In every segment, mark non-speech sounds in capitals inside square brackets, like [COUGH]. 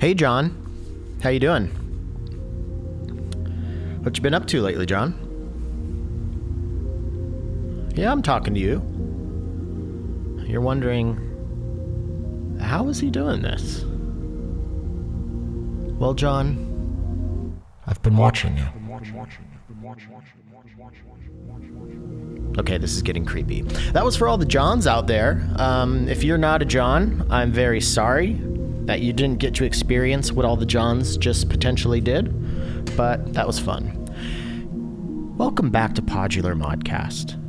Hey, John. How you doing? What you been up to lately, John? Yeah, I'm talking to you. You're wondering, how is he doing this? Well, John, I've been watching you. Okay, this is getting creepy. That was for all the Johns out there. Um, if you're not a John, I'm very sorry that you didn't get to experience what all the Johns just potentially did, but that was fun. Welcome back to Podular Modcast.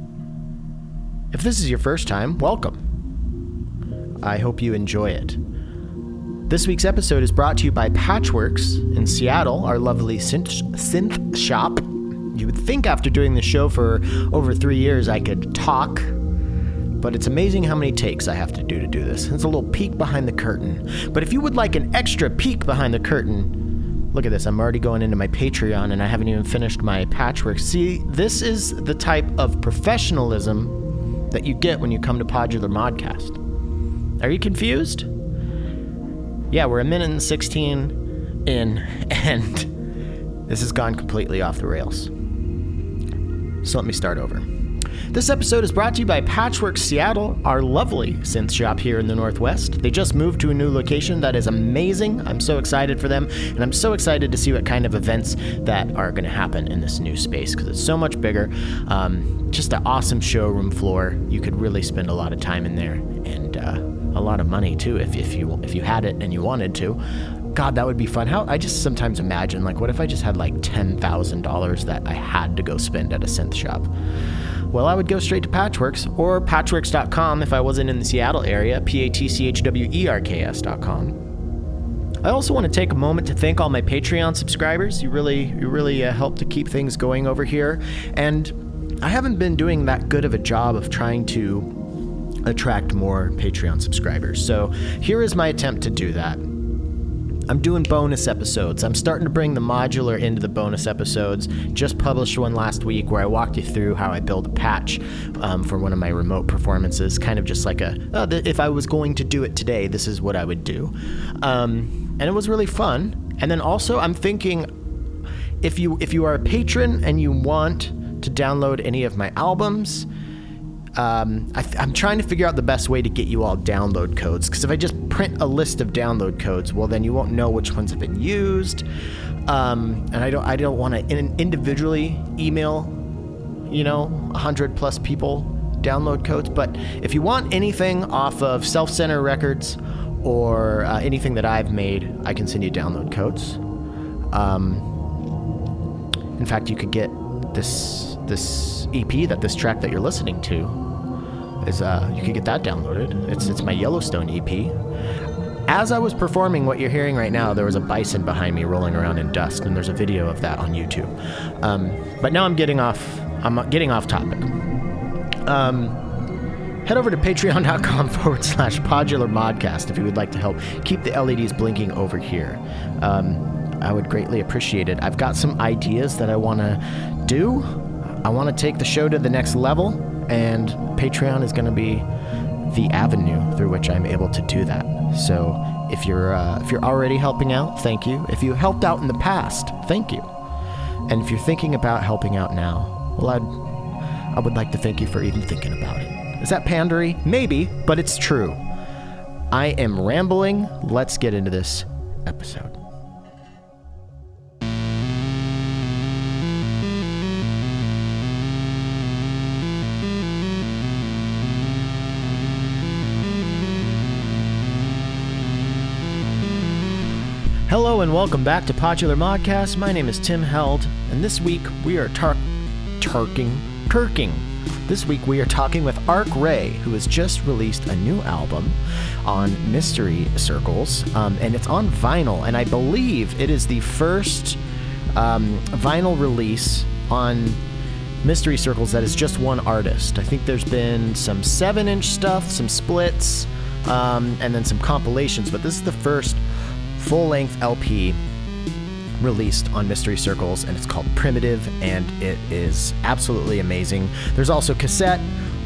If this is your first time, welcome. I hope you enjoy it. This week's episode is brought to you by Patchwerks in Seattle, our lovely synth, synth shop. You would think after doing the show for over three years I could talk, but it's amazing how many takes I have to do to do this. It's a little peek behind the curtain. But if you would like an extra peek behind the curtain, look at this. I'm already going into my Patreon and I haven't even finished my patchwork. See, this is the type of professionalism that you get when you come to Podular Modcast. Are you confused? Yeah, we're a minute and 16 in, [LAUGHS] and this has gone completely off the rails. So let me start over. This episode is brought to you by Patchwork Seattle, our lovely synth shop here in the Northwest. They just moved to a new location that is amazing. I'm so excited for them, and I'm so excited to see what kind of events that are going to happen in this new space because it's so much bigger. Um, just an awesome showroom floor. You could really spend a lot of time in there and uh, a lot of money too if, if you if you had it and you wanted to. God, that would be fun. How I just sometimes imagine, like, what if I just had like ten thousand dollars that I had to go spend at a synth shop? Well, I would go straight to Patchwerks or Patchwerks.com if I wasn't in the Seattle area. P A T C H W E R K S.com. I also want to take a moment to thank all my Patreon subscribers. You really, you really uh, help to keep things going over here, and I haven't been doing that good of a job of trying to attract more Patreon subscribers. So here is my attempt to do that. I'm doing bonus episodes. I'm starting to bring the modular into the bonus episodes. Just published one last week where I walked you through how I build a patch um, for one of my remote performances. Kind of just like a, oh, th- if I was going to do it today, this is what I would do. Um, and it was really fun. And then also, I'm thinking if you if you are a patron and you want to download any of my albums, um, I am trying to figure out the best way to get you all download codes. Because if I just print a list of download codes, well, then you won't know which ones have been used. Um, and I don't I don't want to in- individually email, you know, hundred plus people download codes. But if you want anything off of Self Center Records or uh, anything that I've made, I can send you download codes. Um, in fact, you could get this this EP that this track that you're listening to is uh, you can get that downloaded. It's it's my Yellowstone EP. As I was performing what you're hearing right now, there was a bison behind me rolling around in dust, and there's a video of that on YouTube. Um, but now I'm getting off. I'm getting off topic. Um, head over to patreon.com [LAUGHS] forward slash podular modcast if you would like to help keep the LEDs blinking over here. Um, I would greatly appreciate it. I've got some ideas that I want to do. I want to take the show to the next level, and Patreon is going to be the avenue through which I'm able to do that. So if you're uh, if you're already helping out, thank you. If you helped out in the past, thank you. And if you're thinking about helping out now, well, I'd I would like to thank you for even thinking about it. Is that pandery? Maybe, but it's true. I am rambling. Let's get into this episode. Hello and welcome back to Podular Modcast. My name is Tim Held, and this week we are tar- turking, turking. This week we are talking with Arc Ray, who has just released a new album on Mystery Circles, um, and it's on vinyl. And I believe it is the first um, vinyl release on Mystery Circles that is just one artist. I think there's been some seven-inch stuff, some splits, um, and then some compilations, but this is the first full length LP released on Mystery Circles, and it's called Primitive, and it is absolutely amazing. There's also cassette,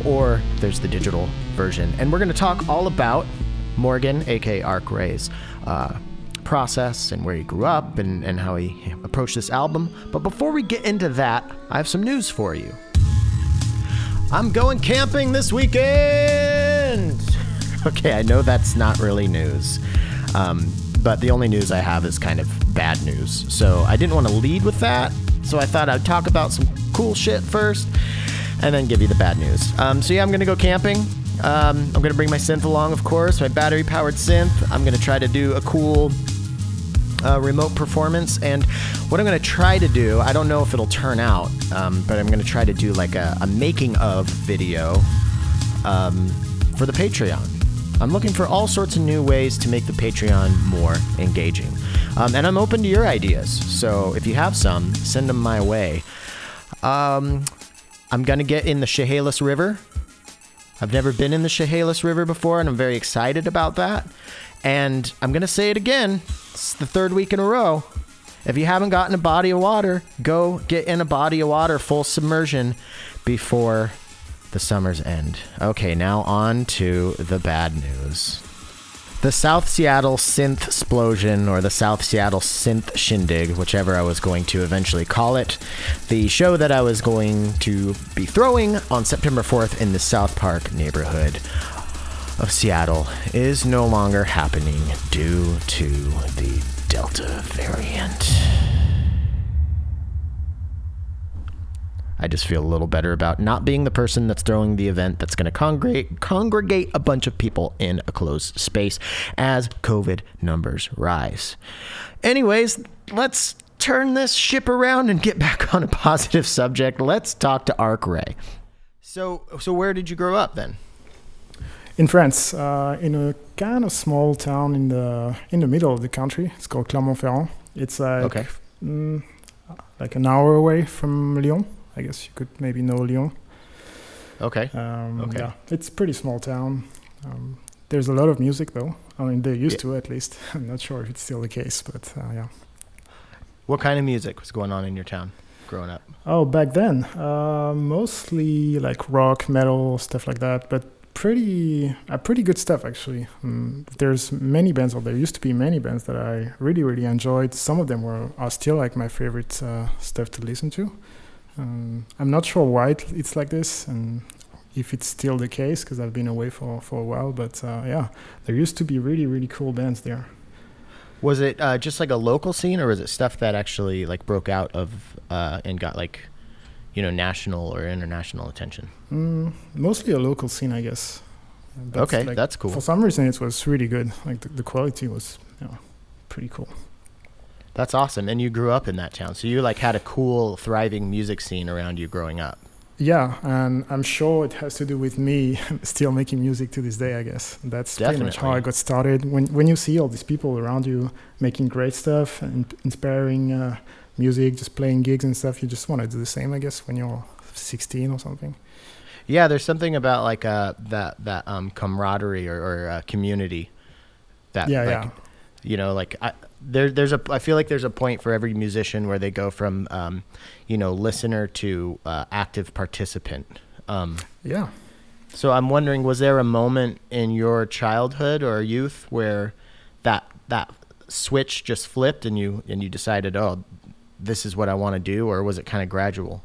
or there's the digital version. And we're going to talk all about Morgan, aka Arc Ray's uh, process and where he grew up and, and how he approached this album. But before we get into that, I have some news for you. I'm going camping this weekend! [LAUGHS] Okay, I know that's not really news. Um, but the only news I have is kind of bad news. So I didn't want to lead with that. So I thought I'd talk about some cool shit first and then give you the bad news. Um, so yeah, I'm gonna go camping. Um, I'm gonna bring my synth along, of course, my battery powered synth. I'm gonna try to do a cool uh, remote performance. And what I'm going to try to do, I don't know if it'll turn out, um, but I'm going to try to do like a, a making of video um, for the Patreon. I'm looking for all sorts of new ways to make the Patreon more engaging. Um, and I'm open to your ideas. So if you have some, send them my way. Um, I'm going to get in the Chehalis River. I've never been in the Chehalis River before, and I'm very excited about that. And I'm going to say it again. It's the third week in a row. If you haven't gotten a body of water, go get in a body of water full submersion before the summer's end. Okay, now on to the bad news. The South Seattle Synth Explosion, or the South Seattle Synth Shindig, whichever I was going to eventually call it, the show that I was going to be throwing on September 4th in the South Park neighborhood of Seattle, is no longer happening due to the Delta variant. I just feel a little better about not being the person that's throwing the event that's going to congregate congregate a bunch of people in a closed space as COVID numbers rise. Anyways, let's turn this ship around and get back [LAUGHS] on a positive subject. Let's talk to Arc Ray. So, so where did you grow up then? In France, uh, in a kind of small town in the in the middle of the country. It's called Clermont-Ferrand. It's like Okay. mm, like an hour away from Lyon. I guess you could maybe know Lyon. Okay. Um, Okay. Yeah, it's a pretty small town. Um, there's a lot of music though. I mean, they used Yeah. to at least. [LAUGHS] I'm not sure if it's still the case, but uh, yeah. What kind of music was going on in your town growing up? Oh, back then, uh, mostly like rock, metal, stuff like that. But pretty, uh, pretty good stuff actually. Um, there's many bands, or there used to be many bands that I really, really enjoyed. Some of them were are still like my favorite uh, stuff to listen to. Um, I'm not sure why it, it's like this, and if it's still the case because I've been away for for a while. But uh, yeah, there used to be really, really cool bands there. Was it uh, just like a local scene, or was it stuff that actually like broke out of uh, and got like, you know, national or international attention? Mm, mostly a local scene, I guess. But, okay, like, that's cool. For some reason, it was really good. Like the, the quality was, you know, pretty cool. That's awesome. And you grew up in that town, so you like had a cool, thriving music scene around you growing up. Yeah, and I'm sure it has to do with me [LAUGHS] still making music to this day. I guess that's pretty much how I got started. When when you see all these people around you making great stuff and inspiring uh, music, just playing gigs and stuff, you just want to do the same. I guess when you're 16 or something. Yeah, there's something about like uh, that that um, camaraderie or, or uh, community. That Yeah, like, yeah. You know, like I, there, there's a. I feel like there's a point for every musician where they go from, um, you know, listener to uh, active participant. Um, Yeah. so I'm wondering, was there a moment in your childhood or youth where that that switch just flipped and you and you decided, oh, this is what I want to do, or was it kind of gradual?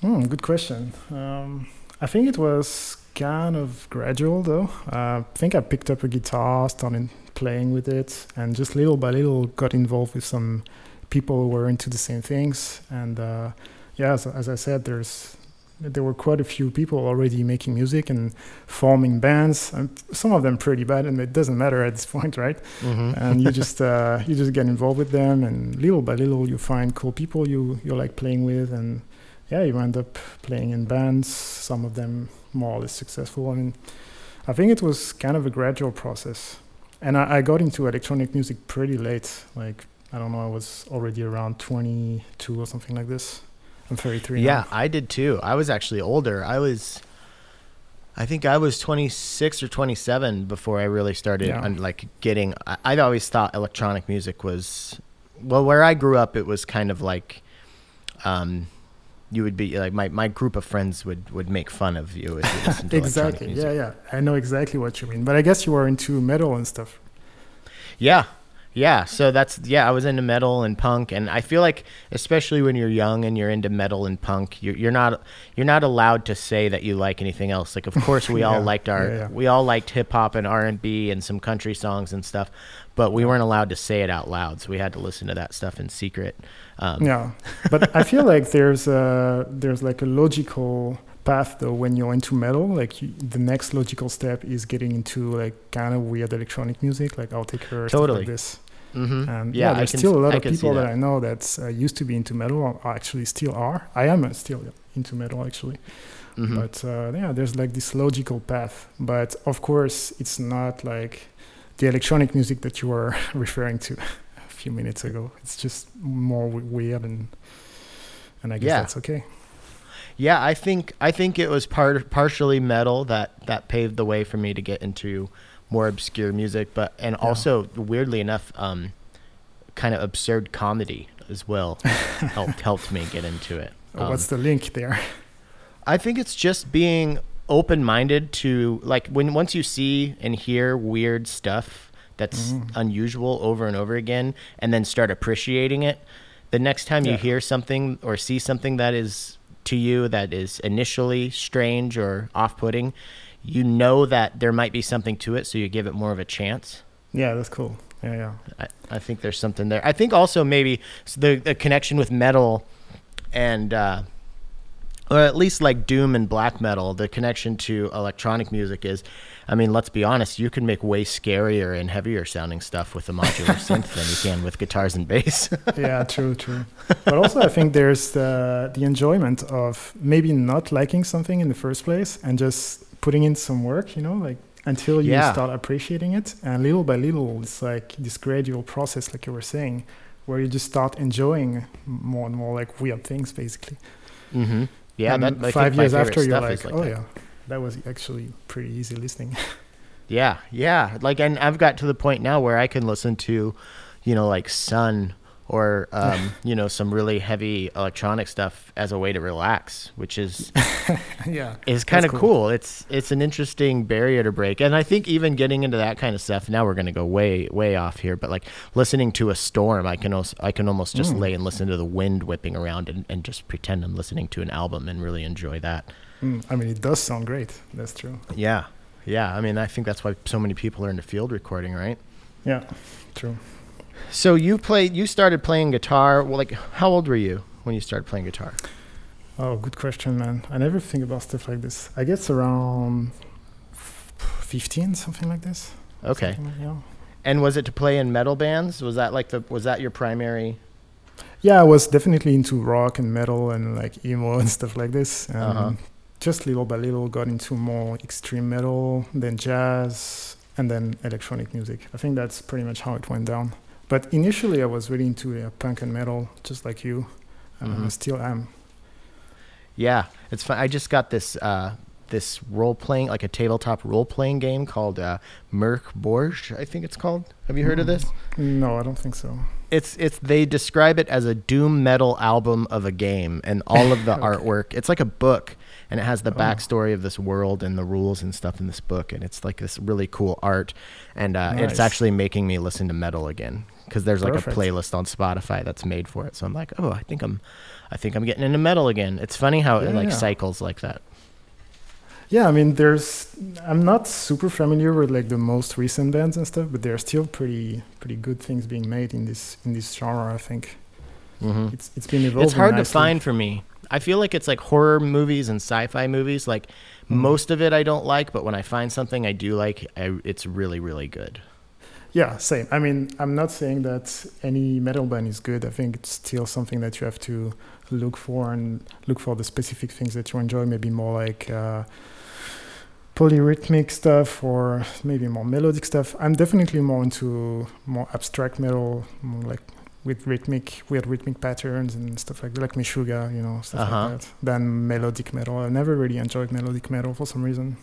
Hmm, good question. Um, I think it was kind of gradual though. Uh, I think I picked up a guitar, started playing with it, and just little by little got involved with some people who were into the same things. And uh, yeah, as, as I said, there's there were quite a few people already making music and forming bands. And some of them pretty bad, and it doesn't matter at this [LAUGHS] point, right? Mm-hmm. and you just [LAUGHS] uh, you just get involved with them, and little by little you find cool people you you like playing with, and yeah, you end up playing in bands. Some of them more or less successful. I mean, I think it was kind of a gradual process, and I, I got into electronic music pretty late. Like I don't know, I was already around 22 or something like this. I'm 33 Yeah, now. I did too. I was actually older. I was, I think I was 26 or 27 before I really started Yeah. un- like getting. I, I'd always thought electronic music was, well, where I grew up, it was kind of like, um, you would be like my, my group of friends would, would make fun of you you [LAUGHS] Exactly. Yeah, yeah. I know exactly what you mean. But I guess you were into metal and stuff. Yeah. Yeah, so that's yeah. I was into metal and punk, and I feel like, especially when you're young and you're into metal and punk, you're, you're not you're not allowed to say that you like anything else. Like, of course, we [LAUGHS] all liked our yeah, yeah. we all liked hip hop and R and B and some country songs and stuff, but we weren't allowed to say it out loud, so we had to listen to that stuff in secret. Um, Yeah, [LAUGHS] but I feel like there's a there's like a logical path though when you're into metal. Like you, the next logical step is getting into like kind of weird electronic music, like stuff Totally. like this. mhm. And yeah, yeah, there's can still a lot I of people that. I know that uh, used to be into metal, or actually still are. I am uh, still into metal actually. Mhm. But uh, yeah, there's like this logical path. But of course, it's not like the electronic music that you were [LAUGHS] referring to a few minutes ago. It's just more weird and and I guess Yeah. that's okay. Yeah, I think I think it was part partially metal that that paved the way for me to get into more obscure music, but and Yeah. also weirdly enough, um, kind of absurd comedy as well [LAUGHS] helped helped me get into it. Um, What's the link there? I think it's just being open minded to like when once you see and hear weird stuff that's Mhm. unusual over and over again and then start appreciating it, the next time you hear something or see something that is to you that is initially strange or off putting, you know that there might be something to it, so you give it more of a chance. Yeah, that's cool. Yeah, yeah. I, I think there's something there. I think also maybe the the connection with metal and uh, or at least like doom and black metal, the connection to electronic music is I mean, let's be honest, you can make way scarier and heavier sounding stuff with a modular [LAUGHS] synth than you can with guitars and bass. [LAUGHS] yeah, true, true. But also, I think there's the the enjoyment of maybe not liking something in the first place and just putting in some work. You know, like until you Yeah. start appreciating it, and little by little, it's like this gradual process, like you were saying, where you just start enjoying more and more like weird things, basically. mm-hmm. Yeah, and that five years after, you're like, like oh that. yeah, that was actually pretty easy listening. [LAUGHS] Yeah, yeah. Like, and I've got to the point now where I can listen to, you know, like Sun or, um, [LAUGHS] you know, some really heavy electronic stuff as a way to relax, which is [LAUGHS] yeah, is kind of cool. cool. It's it's an interesting barrier to break, and I think even getting into that kind of stuff. Now we're going to go way way off here, but like listening to a storm, I can also I can almost just Mm. lay and listen to the wind whipping around and, and just pretend I'm listening to an album and really enjoy that. Mm, I mean, it does sound great. That's true. Yeah, yeah. I mean, I think that's why so many people are into field recording, right? Yeah, true. So you played. You started playing guitar. Well, like, how old were you when you started playing guitar? Oh, good question, man. I never think about stuff like this. I guess around f- 15, something like this. Okay. Like- yeah. And was it to play in metal bands? Was that like the? Was that your primary? Yeah, I was definitely into rock and metal and like emo [LAUGHS] and stuff like this. And Uh-huh. just little by little got into more extreme metal, then jazz, and then electronic music. I think that's pretty much how it went down. But initially, I was really into uh, punk and metal, just like you. Uh, Mhm. Still am. Yeah, it's fun. I just got this uh, this role playing, like a tabletop role playing game called uh, Mörk Borg. I think it's called. Have you heard of Mm. this? No, I don't think so. It's it's they describe it as a doom metal album of a game, and all of the [LAUGHS] Okay. artwork. It's like a book, and it has the Oh. backstory of this world and the rules and stuff in this book, and it's like this really cool art, and uh, Nice. it's actually making me listen to metal again because there's like Perfect. a playlist on Spotify that's made for it. So I'm like, oh, I think I'm, I think I'm getting into metal again. It's funny how it like yeah. cycles like that. Yeah, I mean, there's. I'm not super familiar with like the most recent bands and stuff, but there are still pretty pretty good things being made in this in this genre. I think hmm it's it's been evolving. It's hard to find for me. I feel like it's like horror movies and sci-fi movies. Like Mhm. most of it I don't like, but when I find something I do like, I, it's really really good. Yeah, same. I mean, I'm not saying that any metal band is good. I think it's still something that you have to look for and look for the specific things that you enjoy. Maybe more like uh, polyrhythmic stuff or maybe more melodic stuff. I'm definitely more into more abstract metal, more like with rhythmic, weird rhythmic patterns and stuff like that, like Meshuggah, you know, stuff Uh-huh. like that, than melodic metal. I never really enjoyed melodic metal for some reason.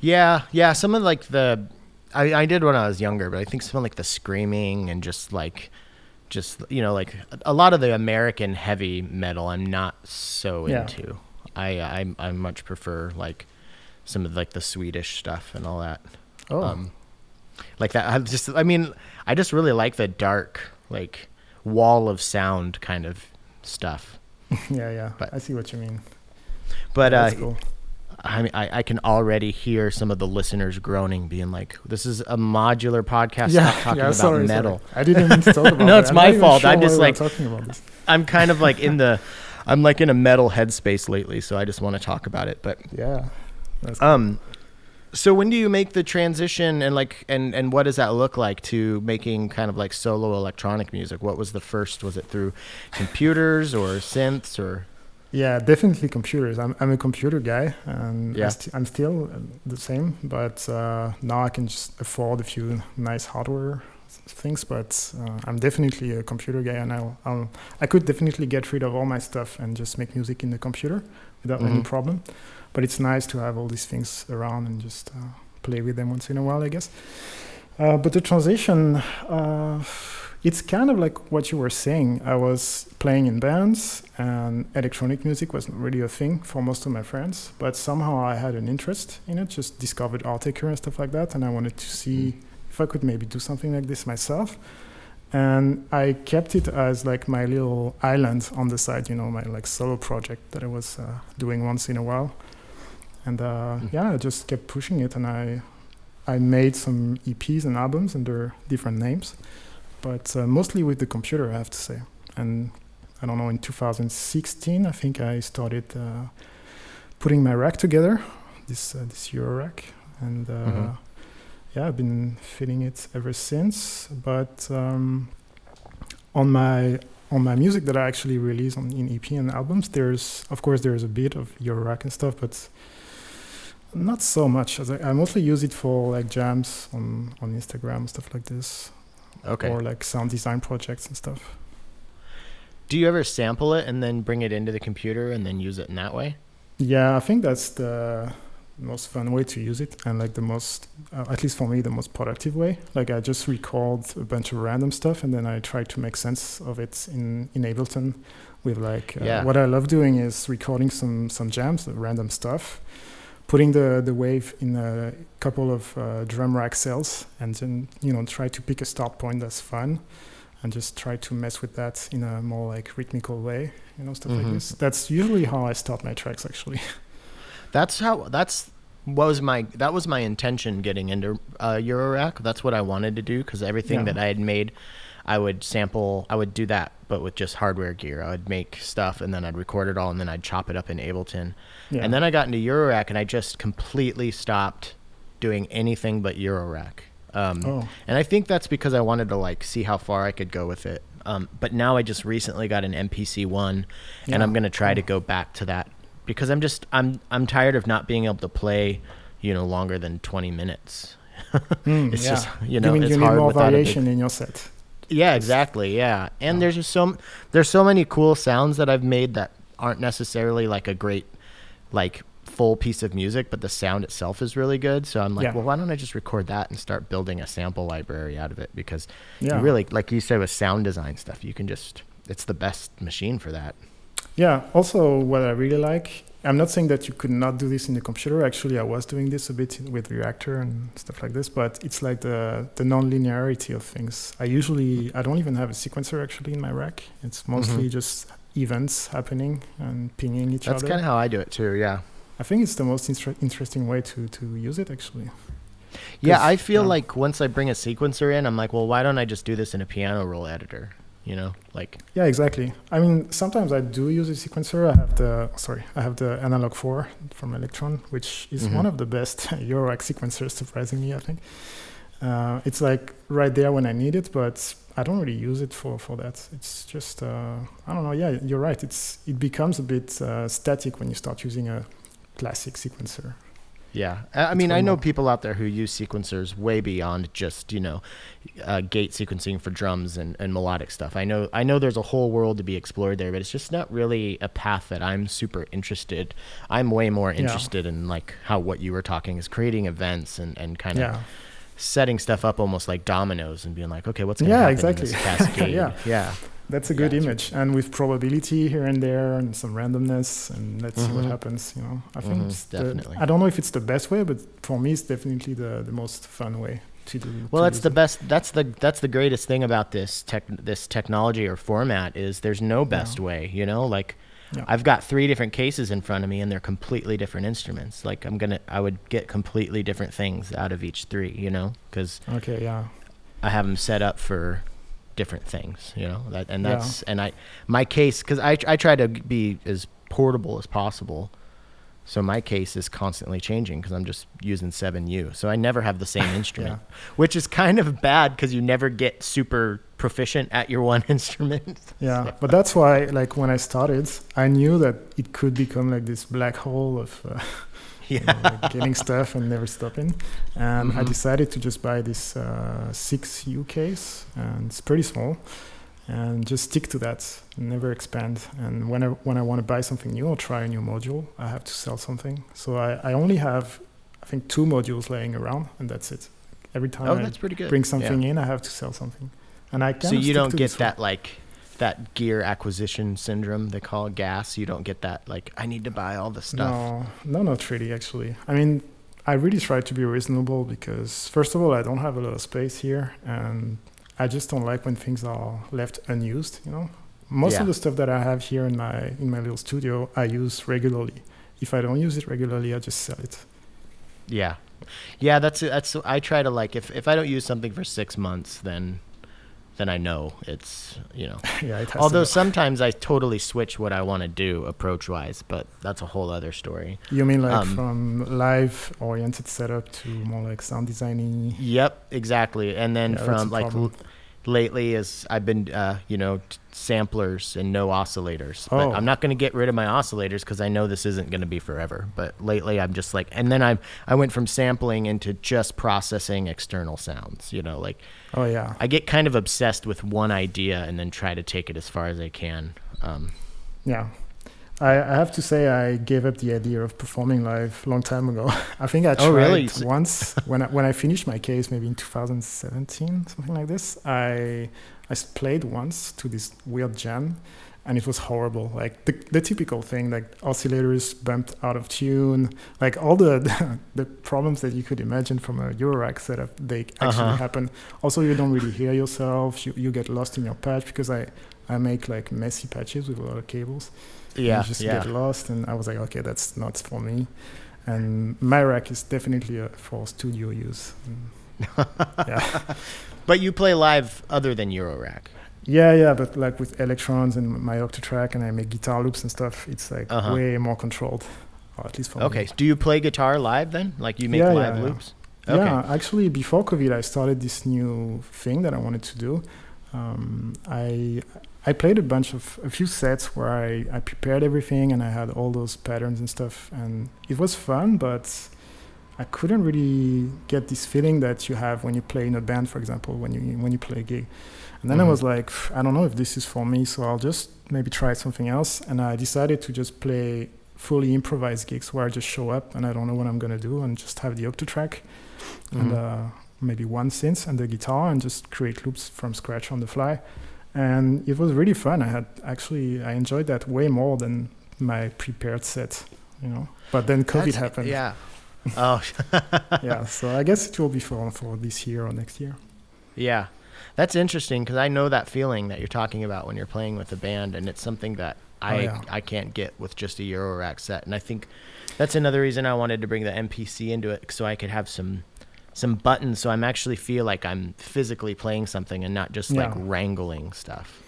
Yeah, yeah. Some of like the, I, I did when I was younger, but I think some of like the screaming and just like, just you know like a lot of the American heavy metal I'm not so Yeah. into. I I I much prefer like some of like the Swedish stuff and all that. Oh, Um, like that. I just, I mean, I just really like the dark, like wall of sound kind of stuff. [LAUGHS] yeah, yeah. But- I see what you mean. But uh, cool. I mean, I, I can already hear some of the listeners groaning, being like, "This is a modular podcast. Stop talking yeah. about Sorry, metal." sorry. I didn't even talk [LAUGHS] about. No, it. it's my fault. sure I'm just like- talking about this. I'm kind of like in the, [LAUGHS] I'm like in a metal headspace lately, so I just want to talk about it. But Yeah. Um, so when do you make the transition, and like, and and what does that look like to making kind of like solo electronic music? What was the first? Was it through computers or synths or? Yeah, definitely computers. I'm I'm a computer guy, and Yeah. I st- I'm still uh, the same. But uh, now I can just afford a few nice hardware things. But uh, I'm definitely a computer guy, and I'll, I'll I could definitely get rid of all my stuff and just make music in the computer without any Mhm. problem. But it's nice to have all these things around and just uh, play with them once in a while, I guess. Uh, but the transition, uh, it's kind of like what you were saying. I was playing in bands, and electronic music wasn't really a thing for most of my friends. But somehow I had an interest in it, just discovered Autechre and stuff like that, and I wanted to see if I could maybe do something like this myself. And I kept it as like my little island on the side, you know, my like solo project that I was uh, doing once in a while. And uh, Mm. yeah, I just kept pushing it, and I I made some EPs and albums under different names, but uh, mostly with the computer, I have to say. And I don't know, in 2016, I think I started uh, putting my rack together, this uh, this Eurorack, and uh, Mhm. yeah, I've been fitting it ever since. But um, on my on my music that I actually release on in EP and albums, there's of course there's a bit of Eurorack and stuff, but not so much. As I, I mostly use it for like jams on on Instagram stuff like this, Okay. or like sound design projects and stuff. Do you ever sample it and then bring it into the computer and then use it in that way? Yeah, I think that's the most fun way to use it, and like the most, uh, at least for me, the most productive way. Like I just record a bunch of random stuff, and then I try to make sense of it in in Ableton. With like, uh, Yeah. what I love doing is recording some some jams, random stuff, putting the the wave in a couple of uh, drum rack cells, and then you know try to pick a start point that's fun, and just try to mess with that in a more like rhythmical way, you know, stuff Mhm. like this. That's usually how I start my tracks, actually. [LAUGHS] That's how. That's what was my. That was my intention getting into uh, Eurorack. That's what I wanted to do because everything Yeah. that I had made, I would sample. I would do that, but with just hardware gear. I would make stuff and then I'd record it all and then I'd chop it up in Ableton. Yeah. And then I got into Eurorack and I just completely stopped doing anything but Eurorack. Um, oh, And I think that's because I wanted to like see how far I could go with it. Um, but now I just recently got an MPC one, and I'm gonna try to go back to that because I'm just I'm I'm tired of not being able to play, you know, longer than 20 minutes. [LAUGHS] Mm, It's yeah. just you know mean it's you need hard more without a big- variation in your set. Yeah, exactly. Yeah, and Yeah. there's just so there's so many cool sounds that I've made that aren't necessarily like a great like full piece of music, but the sound itself is really good. So I'm like, Yeah. well, why don't I just record that and start building a sample library out of it? Because Yeah. you really, like you said, with sound design stuff, you can just it's the best machine for that. Yeah. Also, what I really like, I'm not saying that you could not do this in the computer. Actually, I was doing this a bit with Reaktor and stuff like this, but it's like the the non-linearity of things. I usually I don't even have a sequencer actually in my rack. It's mostly just events happening and pinging each Mm-hmm. That's kind of how I do it too. Yeah. I think it's the most inter- interesting way to to use it actually. Yeah, I feel yeah. like once I bring a sequencer in, I'm like, well, why don't I just do this in a piano roll editor? You know, like Yeah, exactly. I mean, sometimes I do use a sequencer. I have the sorry, I have the Analog 4 from Elektron, which is Mhm. one of the best [LAUGHS] Eurorack sequencers, surprisingly, I think. Uh, it's like right there when I need it, but I don't really use it for, for that. It's just uh, I don't know. Yeah, you're right. It's it becomes a bit uh, static when you start using a classic sequencer. Yeah, I I mean, I know people out there who use sequencers way beyond just you know, uh, gate sequencing for drums and, and melodic stuff. I know I know there's a whole world to be explored there, but it's just not really a path that I'm super interested. I'm way more Yeah. interested in like how what you were talking is creating events and and kind of Yeah, setting stuff up almost like dominoes and being like, okay, what's gonna Yeah, happen exactly. in this [LAUGHS] cascade? Yeah. yeah, that's a good Yeah, image, and with probability here and there and some randomness, and let's see what Mhm. happens. You know, I think Mhm, it's the. I don't know if it's the best way, but for me, it's definitely the the most fun way. to do. It. Well, to that's the it. best. That's the that's the greatest thing about this tech this technology or format is there's no best way. You know, like Yeah. I've got three different cases in front of me, and they're completely different instruments. Like I'm gonna, I would get completely different things out of each three. You know, because Okay, yeah. I have them set up for different things. You know, that and Yeah. that's and I my case because I I try to be as portable as possible. So my case is constantly changing because I'm just using 7U. So I never have the same [LAUGHS] instrument, which is kind of bad because you never get super proficient at your [LAUGHS] one instrument. Yeah, but that's why, like, when I started, I knew that it could become like this black hole of uh, yeah. [LAUGHS] getting stuff and never stopping. And I Mhm. decided to just buy this uh, 6U case, and it's pretty small, and just stick to that, never expand. And when I, when I want to buy something new or try a new module, I have to sell something. So I, I only have, I think, two modules laying around, and that's it. Every time Oh, I that's pretty good. bring Yeah. something in, I have to sell something. And I So you don't get that like that gear acquisition syndrome they call it gas. You don't get that like I need to buy all the stuff. No, no, not really. Actually, I mean, I really try to be reasonable because first of all, I don't have a lot of space here, and I just don't like when things are left unused. You know, most Yeah. of the stuff that I have here in my in my little studio, I use regularly. If I don't use it regularly, I just sell it. Yeah, yeah. That's that's. I try to like if if I don't use something for six months, then then I know it's you know. [LAUGHS] yeah. Although sometimes I totally switch what I want to do approach wise, but that's a whole other story. you mean like um, from live oriented setup to more like sound designy? Yep, exactly. And then Yeah, from like l- lately is I've been uh, you know t- samplers and no oscillators. But Oh. I'm not going to get rid of my oscillators because I know this isn't going to be forever. But lately I'm just like, and then I I went from sampling into just processing external sounds. You know, like Oh yeah, I get kind of obsessed with one idea and then try to take it as far as I can. Um, Yeah. I, I have to say I gave up the idea of performing live a long time ago. [LAUGHS] I think I tried Oh, really? Once when I, when I finished my case maybe in 2017 something like this. I I played once to this weird jam and it was horrible. Like the, the typical thing like oscillators bumped out of tune, like all the [LAUGHS] the problems that you could imagine from a Eurorack setup they actually Uh-huh. happen. Also you don't really hear yourself. You you get lost in your patch because I I make like messy patches with a lot of cables. Yeah, you just yeah. get lost and i was like okay that's not for me and my rack is definitely uh for studio use [LAUGHS] yeah But you play live other than Eurorack. yeah yeah but like with Elektrons and my octatrack and i make guitar loops and stuff it's like Uh-huh. way more controlled or at least for Okay. me Okay, Do you play guitar live then? Like you make Yeah, live yeah, yeah. loops? Okay. Yeah, actually, before COVID, I started this new thing that I wanted to do. Um, I I played a bunch of a few sets where I, I prepared everything and I had all those patterns and stuff, and it was fun, but I couldn't really get this feeling that you have when you play in a band, for example, when you when you play a gig. And then I Mhm. was like, I don't know if this is for me, so I'll just maybe try something else. And I decided to just play fully improvised gigs where I just show up and I don't know what I'm gonna do and just have the octatrack and Mhm. uh, maybe one synth and the guitar and just create loops from scratch on the fly. And it was really fun. I had actually I enjoyed that way more than my prepared set, you know. But then COVID That's- happened. Yeah. [LAUGHS] Oh, yeah. So I guess it will be for for this year or next year. yeah. That's interesting because I know that feeling that you're talking about when you're playing with a band, and it's something that oh, I Oh, yeah. I can't get with just a Eurorack set. And I think that's another reason I wanted to bring the MPC into it so I could have some some buttons so I'm actually feel like I'm physically playing something and not just like wrangling stuff.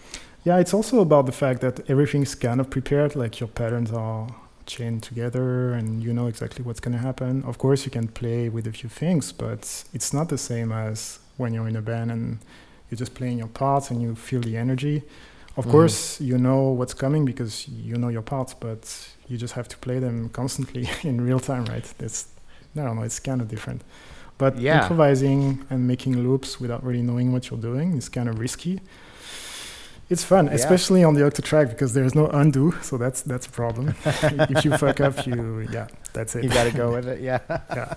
Yeah, it's also about the fact that everything's kind of prepared, like your patterns are chained together and you know exactly what's going to happen. Of course, you can play with a few things, but it's not the same as when you're in a band and you're just playing your parts and you feel the energy. Of Mhm. course, you know what's coming because you know your parts, but you just have to play them constantly [LAUGHS] in real time, right? It's, I don't know, it's kind of different. But Yeah. improvising and making loops without really knowing what you're doing is kind of risky. It's fun, Yeah. especially on the octatrack because there's no undo, so that's that's a problem. [LAUGHS] if you fuck up, you yeah, that's it. You got to go with it. Yeah. [LAUGHS] Yeah.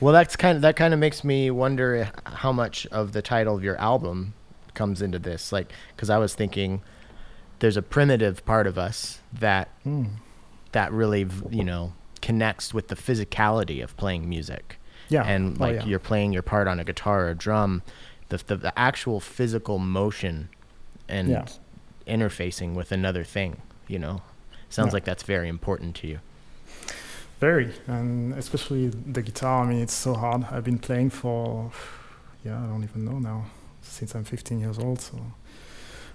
Well, that's kind of that kind of makes me wonder how much of the title of your album comes into this. Like, because I was thinking, there's a primitive part of us that Mm. that really you know connects with the physicality of playing music Yeah. and Oh, like yeah. you're playing your part on a guitar or a drum, the the, the actual physical motion and Yeah. interfacing with another thing, you know, sounds Yeah. like that's very important to you. Very, and especially the guitar. I mean, it's so hard. I've been playing for, yeah, I don't even know now, since I'm 15 years old, so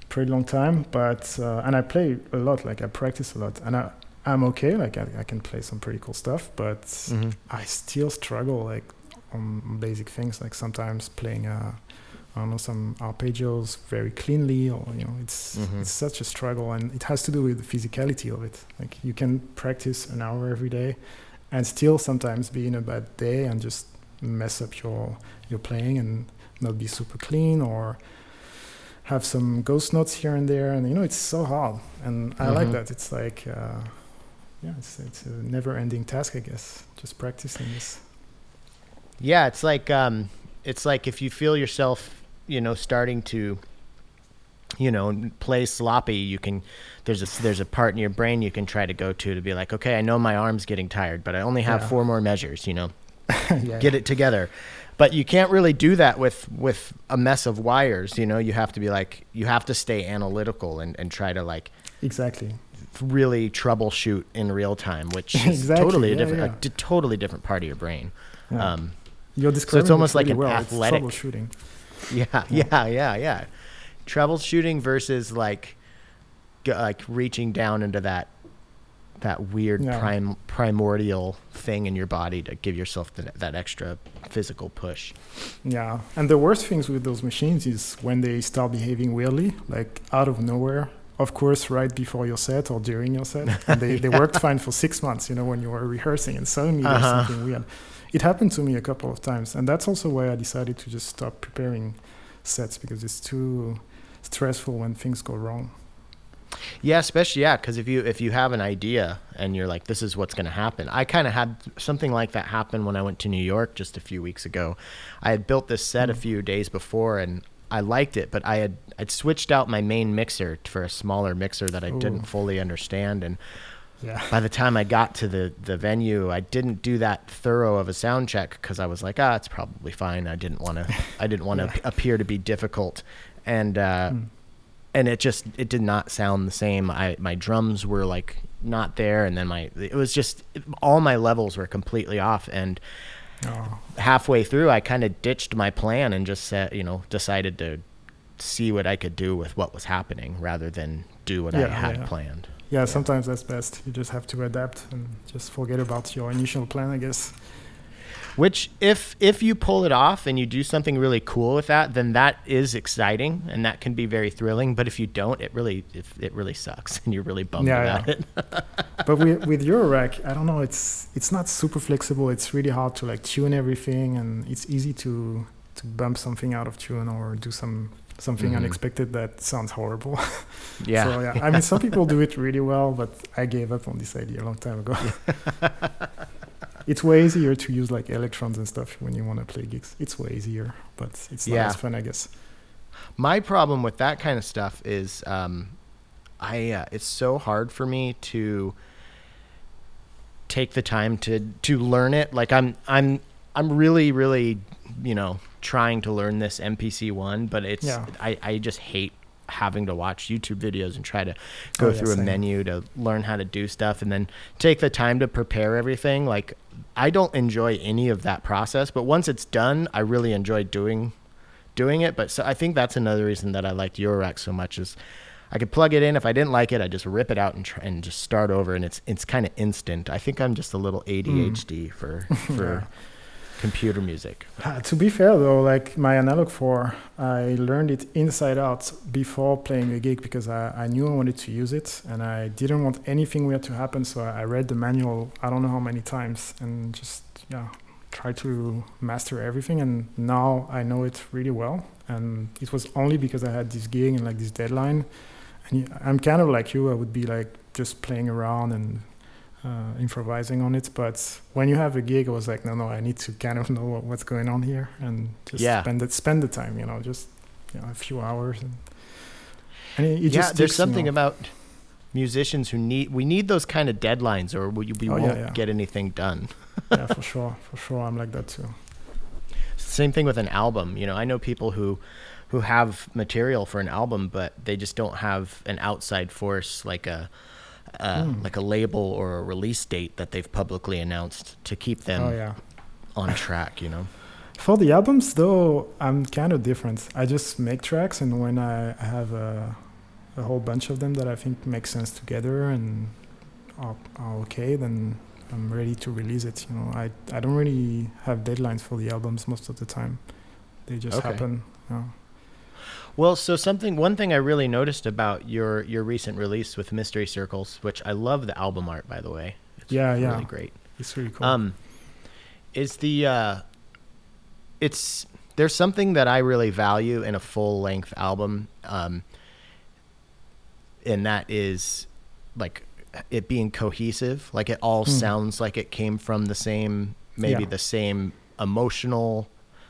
pretty long time. But uh, and I play a lot. Like I practice a lot, and I I'm okay. Like I, I can play some pretty cool stuff, but Mm-hmm. I still struggle like on basic things. Like sometimes playing uh, I don't know some arpeggios very cleanly, or you know, it's Mhm. it's such a struggle, and it has to do with the physicality of it. Like you can practice an hour every day, and still sometimes be in a bad day and just mess up your your playing and not be super clean or have some ghost notes here and there and you know it's so hard and i like Mhm. that it's like uh, yeah it's, it's a never ending task i guess just practicing this Yeah, it's like um, it's like if you feel yourself, you know, starting to, you know, play sloppy, you can. There's a there's a part in your brain you can try to go to to be like, okay, I know my arm's getting tired, but I only have Yeah. four more measures. You know, [LAUGHS] yeah get it together. But you can't really do that with with a mess of wires. You know, you have to be like you have to stay analytical and and try to like exactly really troubleshoot in real time, which is [LAUGHS] Exactly, totally a different, yeah. a d- totally different part of your brain. yeah. Um, you're describing almost it like really an well. athletic- it's troubleshooting [LAUGHS] Yeah, yeah, yeah, yeah. Troubleshooting versus like, g- like reaching down into that, that weird Yeah. prime primordial thing in your body to give yourself the, that extra physical push. Yeah, and the worst things with those machines is when they start behaving weirdly, like out of nowhere. Of course, right before your set or during your set, and they, they worked fine for six months. You know, when you were rehearsing, and suddenly there's Uh-huh. something weird. It happened to me a couple of times, and that's also why I decided to just stop preparing sets because it's too stressful when things go wrong. Yeah, especially yeah, because if you if you have an idea and you're like, this is what's going to happen. I kind of had something like that happen when I went to New York just a few weeks ago. I had built this set a Mm. few days before and I liked it, but I had I'd switched out my main mixer for a smaller mixer that I didn't fully understand and Yeah, by the time I got to the, the venue, I didn't do that thorough of a sound check because I was like, ah, it's probably fine. I didn't want to, [LAUGHS] I didn't want to Yeah. appear to be difficult, and uh, Mm. and it just it did not sound the same. I my drums were like not there, and then my it was just all my levels were completely off, and oh, halfway through, I kind of ditched my plan and just said, you know, decided to see what I could do with what was happening rather than do what I had yeah. planned. yeah. Sometimes that's best. You just have to adapt and just forget about your initial plan, I guess. Which, if if you pull it off and you do something really cool with that, then that is exciting and that can be very thrilling. But if you don't, it really it, it really sucks [LAUGHS] and you're really bummed Yeah, about yeah. it. [LAUGHS] but with with Eurorack, I don't know. It's it's not super flexible. It's really hard to like tune everything, and it's easy to to bump something out of tune or do some something Mhm. unexpected that sounds horrible. [LAUGHS] yeah. so yeah, I mean, some people do it really well, but I gave up on this idea a long time ago. It's way easier to use like Elektrons and stuff when you want to play gigs. It's way easier, but it's not Yeah. as fun, I guess. My problem with that kind of stuff is, um, I uh, it's so hard for me to take the time to to learn it. Like I'm I'm I'm really really you know trying to learn this MPC one, but it's Yeah. I I just hate having to watch YouTube videos and try to oh, go Oh, yeah, through a menu to learn how to do stuff and then take the time to prepare everything. Like I don't enjoy any of that process, but once it's done, I really enjoy doing doing it. But so I think that's another reason that I liked Eurorack so much is I could plug it in. If I didn't like it, I just rip it out and try, and just start over, and it's it's kind of instant. I think I'm just a little ADHD hmm. for [LAUGHS] for Yeah. Computer music. Uh, to be fair though, like my analog four, I learned it inside out before playing a gig because I, I knew I wanted to use it and I didn't want anything weird to happen. So I read the manual I don't know how many times and just yeah try to master everything. And now I know it really well. And it was only because I had this gig and like this deadline. And I'm kind of like you. I would be like just playing around and uh, improvising on it. But when you have a gig, I was like, no, no, I need to kind of know what, what's going on here and just Yeah. spend it, spend the time, you know, just you know, a few hours. And, and it, it yeah, just there's sticks, you something know. about musicians who need we need those kind of deadlines, or we, we Oh, won't yeah. get anything done. [LAUGHS] yeah, for sure, for sure, I'm like that too. same thing with an album. You know, I know people who who have material for an album, but they just don't have an outside force like a uh, Hmm. like a label or a release date that they've publicly announced to keep them Oh yeah. on track. You know. For the albums, though, I'm kind of different. I just make tracks, and when I have a, a whole bunch of them that I think make sense together and are, are okay, then I'm ready to release it. You know, I I don't really have deadlines for the albums most of the time. They just Okay. happen. you know. Well, so something one thing I really noticed about your your recent release with Mystery Circles, which I love the album art by the way. It's Yeah, yeah. really great. It's really cool. Um, is the uh, it's there's something that I really value in a full length album, um, and that is like it being cohesive. Like it all Hmm. sounds like it came from the same, maybe Yeah. the same emotional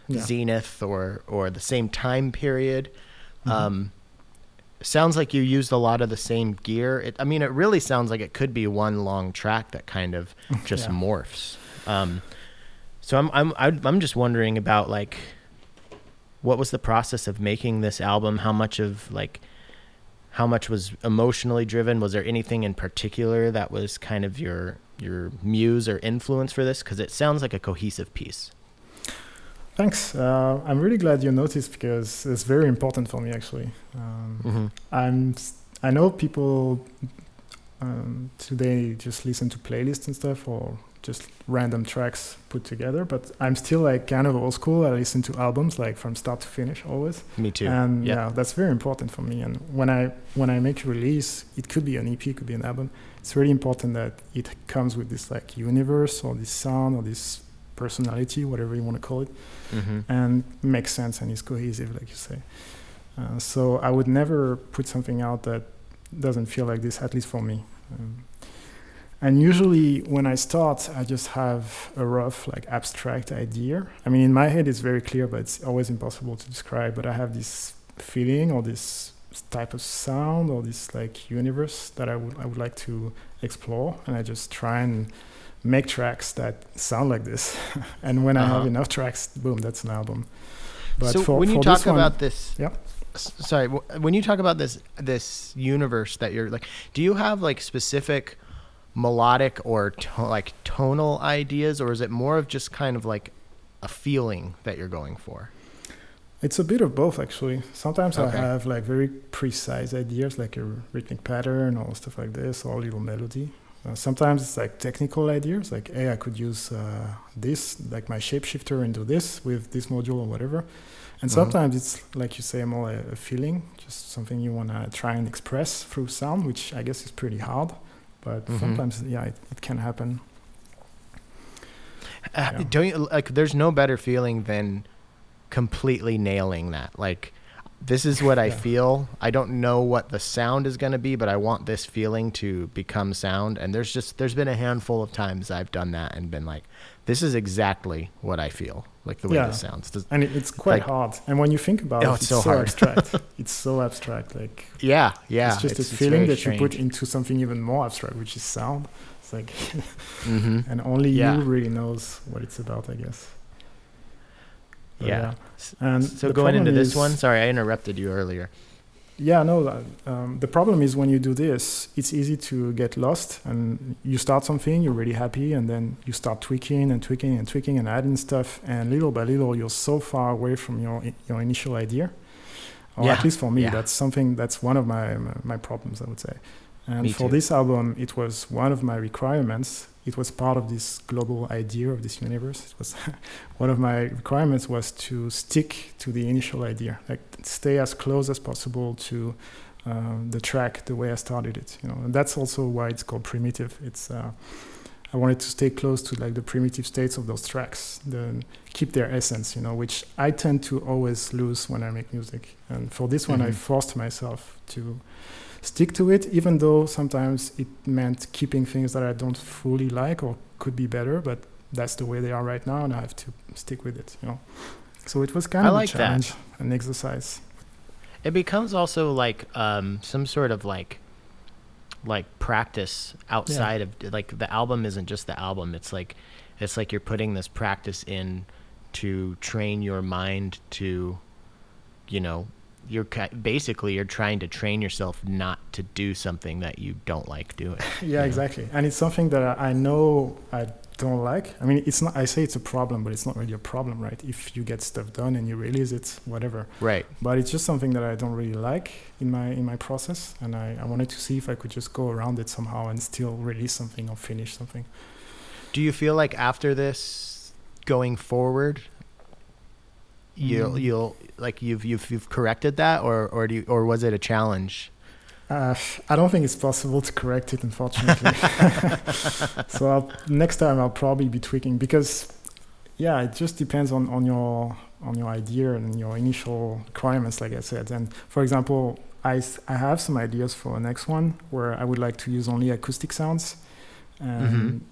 Yeah. zenith or or the same time period. Mhm. Um, sounds like you used a lot of the same gear. It, I mean, it really sounds like it could be one long track that kind of [LAUGHS] just Yeah. morphs. Um, so I'm I'm I'm I'm just wondering about like what was the process of making this album? How much of like how much was emotionally driven? Was there anything in particular that was kind of your your muse or influence for this? Because it sounds like a cohesive piece. Thanks. Uh, I'm really glad you noticed because it's very important for me actually. Um, Mm-hmm. I'm I know people um, today just listen to playlists and stuff or just random tracks put together, but I'm still like kind of old school. I listen to albums like from start to finish always, Me too. and yeah. yeah. that's very important for me. And when I when I make a release, it could be an EP, it could be an album. It's really important that it comes with this like universe or this sound or this personality, whatever you want to call it Mm-hmm. and makes sense and is cohesive, like you say. Uh, so I would never put something out that doesn't feel like this, at least for me. Um, and usually when I start, I just have a rough, like abstract idea. I mean, in my head, it's very clear, but it's always impossible to describe. But I have this feeling or this type of sound or this like universe that I would I would like to explore, and I just try and make tracks that sound like this. [LAUGHS] and when I have Uh-huh. enough tracks, boom, that's an album. But so for, when you talk this one- about this, Yeah. sorry, when you talk about this this universe that you're like, do you have like specific melodic or to- like tonal ideas, or is it more of just kind of like a feeling that you're going for? It's a bit of both, actually. Sometimes Okay. I have like very precise ideas, like a rhythmic pattern or stuff like this, or a little melody. Uh, sometimes it's like technical ideas, like, hey, I could use uh, this, like my shapeshifter, and do this with this module or whatever. And Mhm. sometimes it's like you say, more a, a feeling, just something you want to try and express through sound, which I guess is pretty hard. But Mhm. sometimes, yeah, it, it can happen. Uh, Yeah. Don't you like? There's no better feeling than completely nailing that. Like, this is what I Yeah. feel. I don't know what the sound is going to be, but I want this feeling to become sound. And there's just there's been a handful of times I've done that and been like, this is exactly what I feel. Like the way Yeah. this sounds. Does, And it's quite Like- hard. And when you think about Oh, it, it's it's, so so, abstract. [LAUGHS] it's so abstract. Like, yeah, yeah. it's just it's, a feeling very that you put into something even more abstract, which is sound. It's like, Mhm. [LAUGHS] and only Yeah. you really knows what it's about, I guess. But Yeah. And So going into this one, sorry, I interrupted you earlier. Yeah, no. uh, Um, the problem is when you do this, it's easy to get lost, and you start something, you're really happy, and then you start tweaking and tweaking and tweaking and adding stuff, and little by little, you're so far away from your your initial idea. Or Yeah, at least for me, yeah. that's something that's one of my my- my problems, I would say. And Me for too. this album, it was one of my requirements. It was part of this global idea of this universe. It was [LAUGHS] one of my requirements was to stick to the initial idea, like stay as close as possible to um, the track the way I started it. You know, and that's also why it's called primitive. It's uh, I wanted to stay close to like the primitive states of those tracks, then keep their essence. You know, which I tend to always lose when I make music. And for this one, I Mhm. forced myself to stick to it, even though sometimes it meant keeping things that I don't fully like or could be better. But that's the way they are right now, and I have to stick with it. You know, so it was kind I of like a that. challenge, an exercise. It becomes also like um, some sort of like like practice outside of like the album isn't just the album. It's like it's like you're putting this practice in to train your mind to, you know, you're basically you're trying to train yourself not to do something that you don't like doing. [LAUGHS] yeah, know? exactly. And it's something that I I know I don't like. I mean, it's not. I say it's a problem, but it's not really a problem, right? If you get stuff done and you release it, whatever. Right. But it's just something that I don't really like in my in my process, and I, I wanted to see if I could just go around it somehow and still release something or finish something. Do you feel like after this, going forward, you'll Mm. you'll like you've you've you've corrected that, or or do you, or was it a challenge? Uh, I don't think it's possible to correct it, unfortunately. [LAUGHS] [LAUGHS] so I'll, next time I'll probably be tweaking because, yeah, it just depends on, on your on your idea and your initial requirements, like I said. And for example, I, I have some ideas for a next one where I would like to use only acoustic sounds. And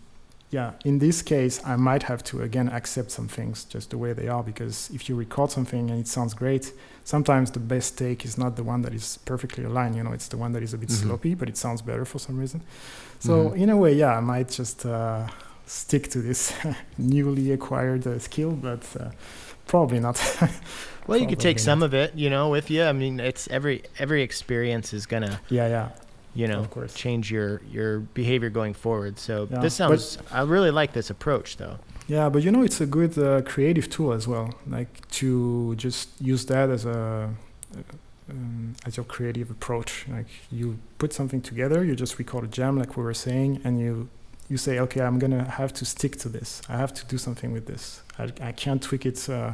yeah, in this case, I might have to again accept some things just the way they are because if you record something and it sounds great, sometimes the best take is not the one that is perfectly aligned. You know, it's the one that is a bit Mhm. sloppy, but it sounds better for some reason. So Mhm. in a way, yeah, I might just uh, stick to this [LAUGHS] newly acquired uh, skill, but uh, probably not. [LAUGHS] Well, you could take Probably some of it, you know, with you. I mean, it's every every experience is gonna, yeah, yeah, you know, of course. change your your behavior going forward. So Yeah, this but- sounds. I really like this approach, though. Yeah, but you know, it's a good uh, creative tool as well. Like to just use that as a um, as your creative approach. Like you put something together, you just record a jam, like we were saying, and you you say, okay, I'm gonna have to stick to this. I have to do something with this. I, I can't tweak it uh,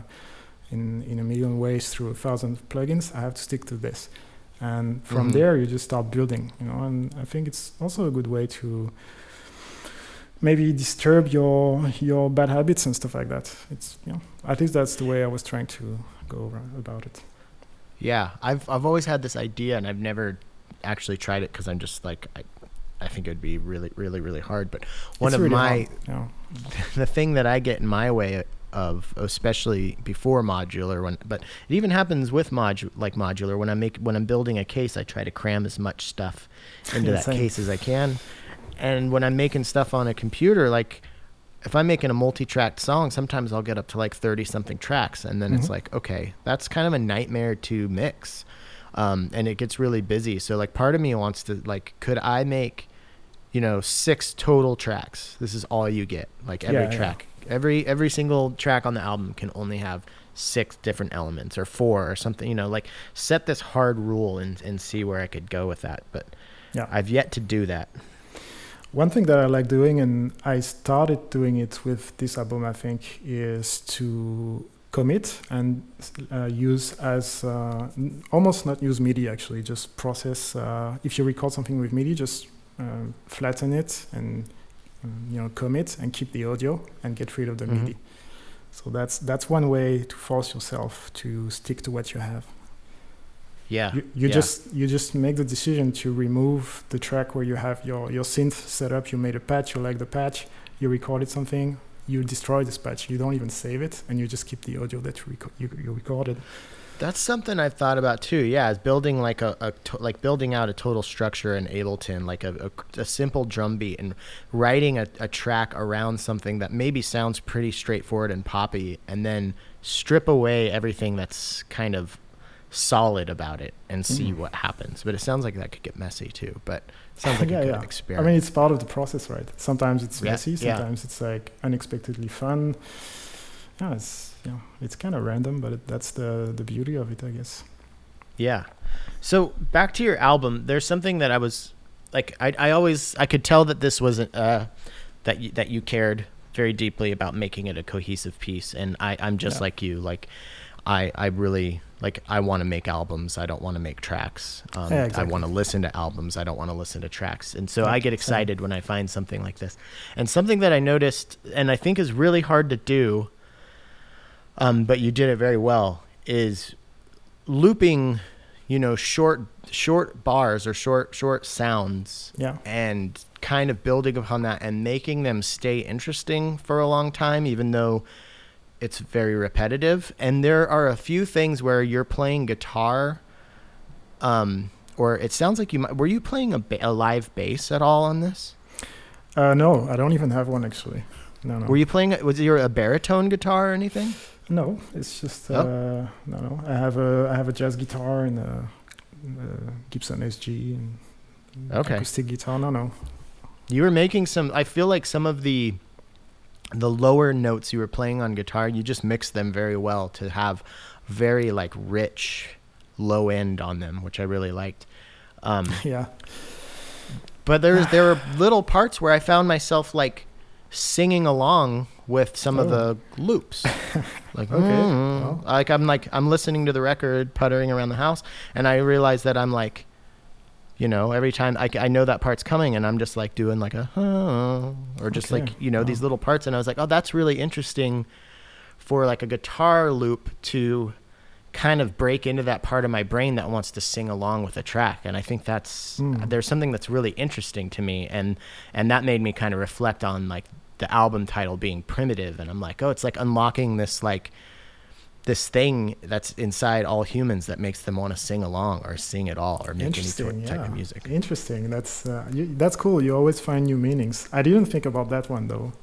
in in a million ways through a thousand plugins. I have to stick to this. And from Mhm. there, you just start building, you know. And I think it's also a good way to maybe disturb your your bad habits and stuff like that. It's you know, at least that's the way I was trying to go about it. Yeah, I've I've always had this idea, and I've never actually tried it because I'm just like I, I think it would be really really really hard. But one It's of really my you [LAUGHS] the thing that I get in my way of, especially before modular, when but it even happens with modu like modular. When I make when I'm building a case, I try to cram as much stuff [LAUGHS] into that same. case as I can. And when I'm making stuff on a computer, like if I'm making a multi-tracked song, sometimes I'll get up to like 30 something tracks, and then it's Mhm. like, okay, that's kind of a nightmare to mix, um, and it gets really busy. So like, part of me wants to like, could I make, you know, six total tracks? This is all you get, like every yeah. track, every every single track on the album can only have six different elements or four or something. You know, like set this hard rule and and see where I could go with that. But Yeah. I've yet to do that. One thing that I like doing, and I started doing it with this album, I think, is to commit and uh, use as uh, n- almost not use MIDI actually, just process. Uh, if you record something with MIDI, just um, flatten it and um, you know commit and keep the audio and get rid of the Mhm. MIDI. So that's that's one way to force yourself to stick to what you have. Yeah. You, you yeah. just you just make the decision to remove the track where you have your, your synth set up. You made a patch. You like the patch. You recorded something. You destroy this patch. You don't even save it, and you just keep the audio that you, reco- you, you recorded. That's something I've thought about too. Yeah, is building like a, a to- like building out a total structure in Ableton, like a, a, a simple drum beat, and writing a, a track around something that maybe sounds pretty straightforward and poppy, and then strip away everything that's kind of solid about it and see Mhm. what happens. But it sounds like that could get messy too. But it sounds [LAUGHS] like Yeah, a good yeah. I mean, it's part of the process, right? Sometimes it's Yeah, messy. Sometimes it's like unexpectedly fun. Yeah, it's know, it's kind of random, but it, that's the the beauty of it, I guess. Yeah. So back to your album, there's something that I was like, I, I always, I could tell that this wasn't, uh, that you, that you cared very deeply about making it a cohesive piece. And I, I'm just Yeah. like you, like, I, I really, like, I want to make albums. I don't want to make tracks. Um, Yeah, I want to listen to albums. I don't want to listen to tracks. And so Yeah, I get same. excited when I find something like this. And something that I noticed, and I think is really hard to do, um, but you did it very well, is looping, you know, short short bars or short short sounds Yeah. and kind of building upon that and making them stay interesting for a long time even though it's very repetitive and there are a few things where you're playing guitar um or it sounds like you might were you playing a, ba- a live bass at all on this Uh, no, I don't even have one actually. No, no. were you playing was your a baritone guitar or anything No, it's just uh, Oh. no, no. I have a I have a jazz guitar and a, a Gibson SG and Okay. acoustic guitar. No, no. You were making some. I feel like some of the the lower notes you were playing on guitar, you just mixed them very well to have very like rich low end on them, which I really liked. Um, [LAUGHS] yeah. but there was there were little parts where I found myself like singing along with some of Oh. the loops. [LAUGHS] Like Okay, mm, well. like I'm like I'm listening to the record, puttering around the house, and I realize that I'm like, you know, every time I, I know that part's coming, and I'm just like doing like a "Huh," or just Okay, like you know these little parts, and I was like, oh, that's really interesting for like a guitar loop to kind of break into that part of my brain that wants to sing along with a track and i think that's Mm. there's something that's really interesting to me and and that made me kind of reflect on like the album title being primitive and i'm like oh it's like unlocking this like this thing that's inside all humans that makes them want to sing along or sing at all or make any sort of Yeah. type of music Interesting. That's uh, you, that's cool. You always find new meanings. I didn't think about that one though,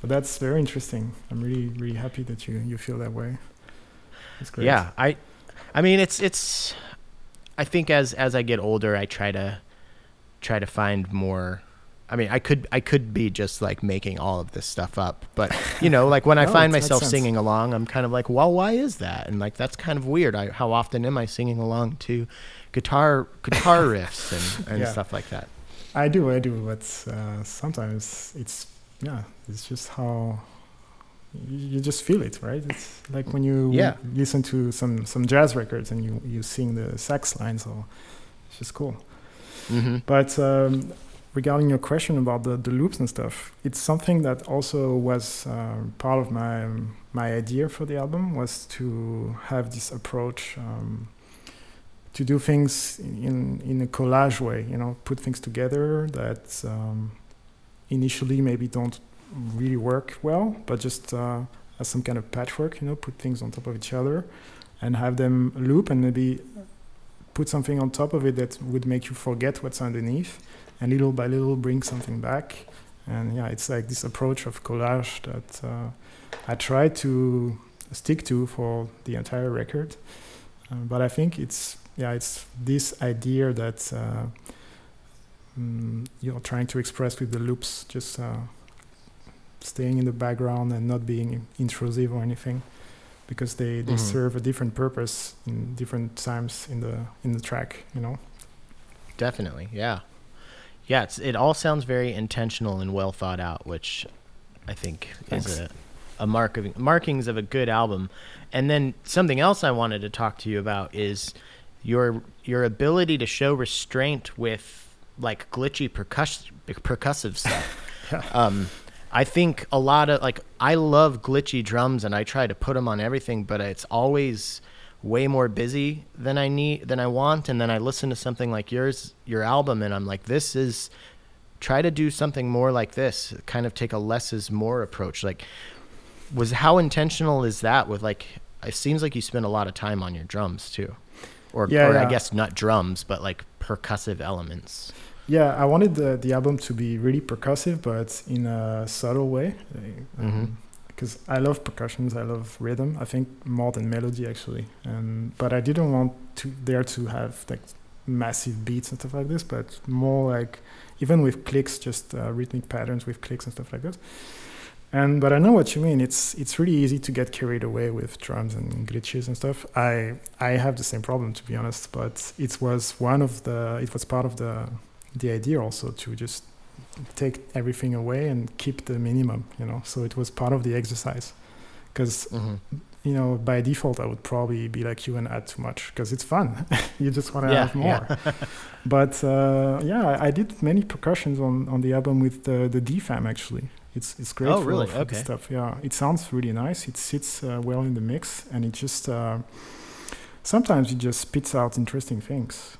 but that's very interesting. I'm really really happy that you you feel that way. That's great. Yeah, I, I mean, it's it's. I think as as I get older, I try to, try to find more. I mean, I could I could be just like making all of this stuff up, but [LAUGHS] you know, like when I find myself singing along, I'm kind of like, well, why is that? And like that's kind of weird. I, how often am I singing along to guitar guitar [LAUGHS] riffs and, and Yeah. stuff like that? I do, I do, but uh, sometimes it's yeah, it's just how you, you just feel it, right? It's like when you Yeah. listen to some some jazz records and you you sing the sax lines, so it's just cool. Mm-hmm. But um, regarding your question about the, the loops and stuff, it's something that also was um, part of my my idea for the album was to have this approach um, to do things in in a collage way. You know, put things together that um, initially maybe don't really work well, but just uh, as some kind of patchwork. You know, put things on top of each other and have them loop and maybe put something on top of it that would make you forget what's underneath and little by little bring something back. And yeah it's like this approach of collage that uh, i try to stick to for the entire record. Uh, but i think it's yeah it's this idea that uh, mm, you're trying to express with the loops just uh, staying in the background and not being intrusive or anything because they, they Mhm. serve a different purpose in different times in the in the track you know? Definitely, yeah, yeah. It's it all sounds very intentional and well thought out, which I think Thanks. is a a mark of markings of a good album. And then something else I wanted to talk to you about is your your ability to show restraint with like glitchy percuss- percussive stuff. Yeah. [LAUGHS] Um, I think a lot of like I love glitchy drums and I try to put them on everything, but it's always way more busy than I need than I want. And then I listen to something like yours, your album, and I'm like, this is try to do something more like this. Kind of take a less is more approach. Like, was how intentional is that? With like, it seems like you spend a lot of time on your drums too, or Yeah, or I guess not drums, but like percussive elements. Yeah, I wanted the, the album to be really percussive, but in a subtle way. Mhm. Because I love percussions, I love rhythm. I think more than melody actually. And but I didn't want to there to have like massive beats and stuff like this, but more like even with clicks, just uh, rhythmic patterns with clicks and stuff like that. And but I know what you mean. It's it's really easy to get carried away with drums and glitches and stuff. I I have the same problem to be honest, but it was one of the it was part of the the idea also to just take everything away and keep the minimum, you know. So it was part of the exercise. Because Mm-hmm. you know, by default, I would probably be like you and add too much because it's fun. [LAUGHS] you just want to Yeah, have more. yeah. [LAUGHS] but uh, yeah, I did many percussions on, on the album with the the DFAM actually. It's it's great Oh, for, really? for Okay. stuff. Yeah, it sounds really nice. It sits uh, well in the mix, and it just uh, sometimes it just spits out interesting things.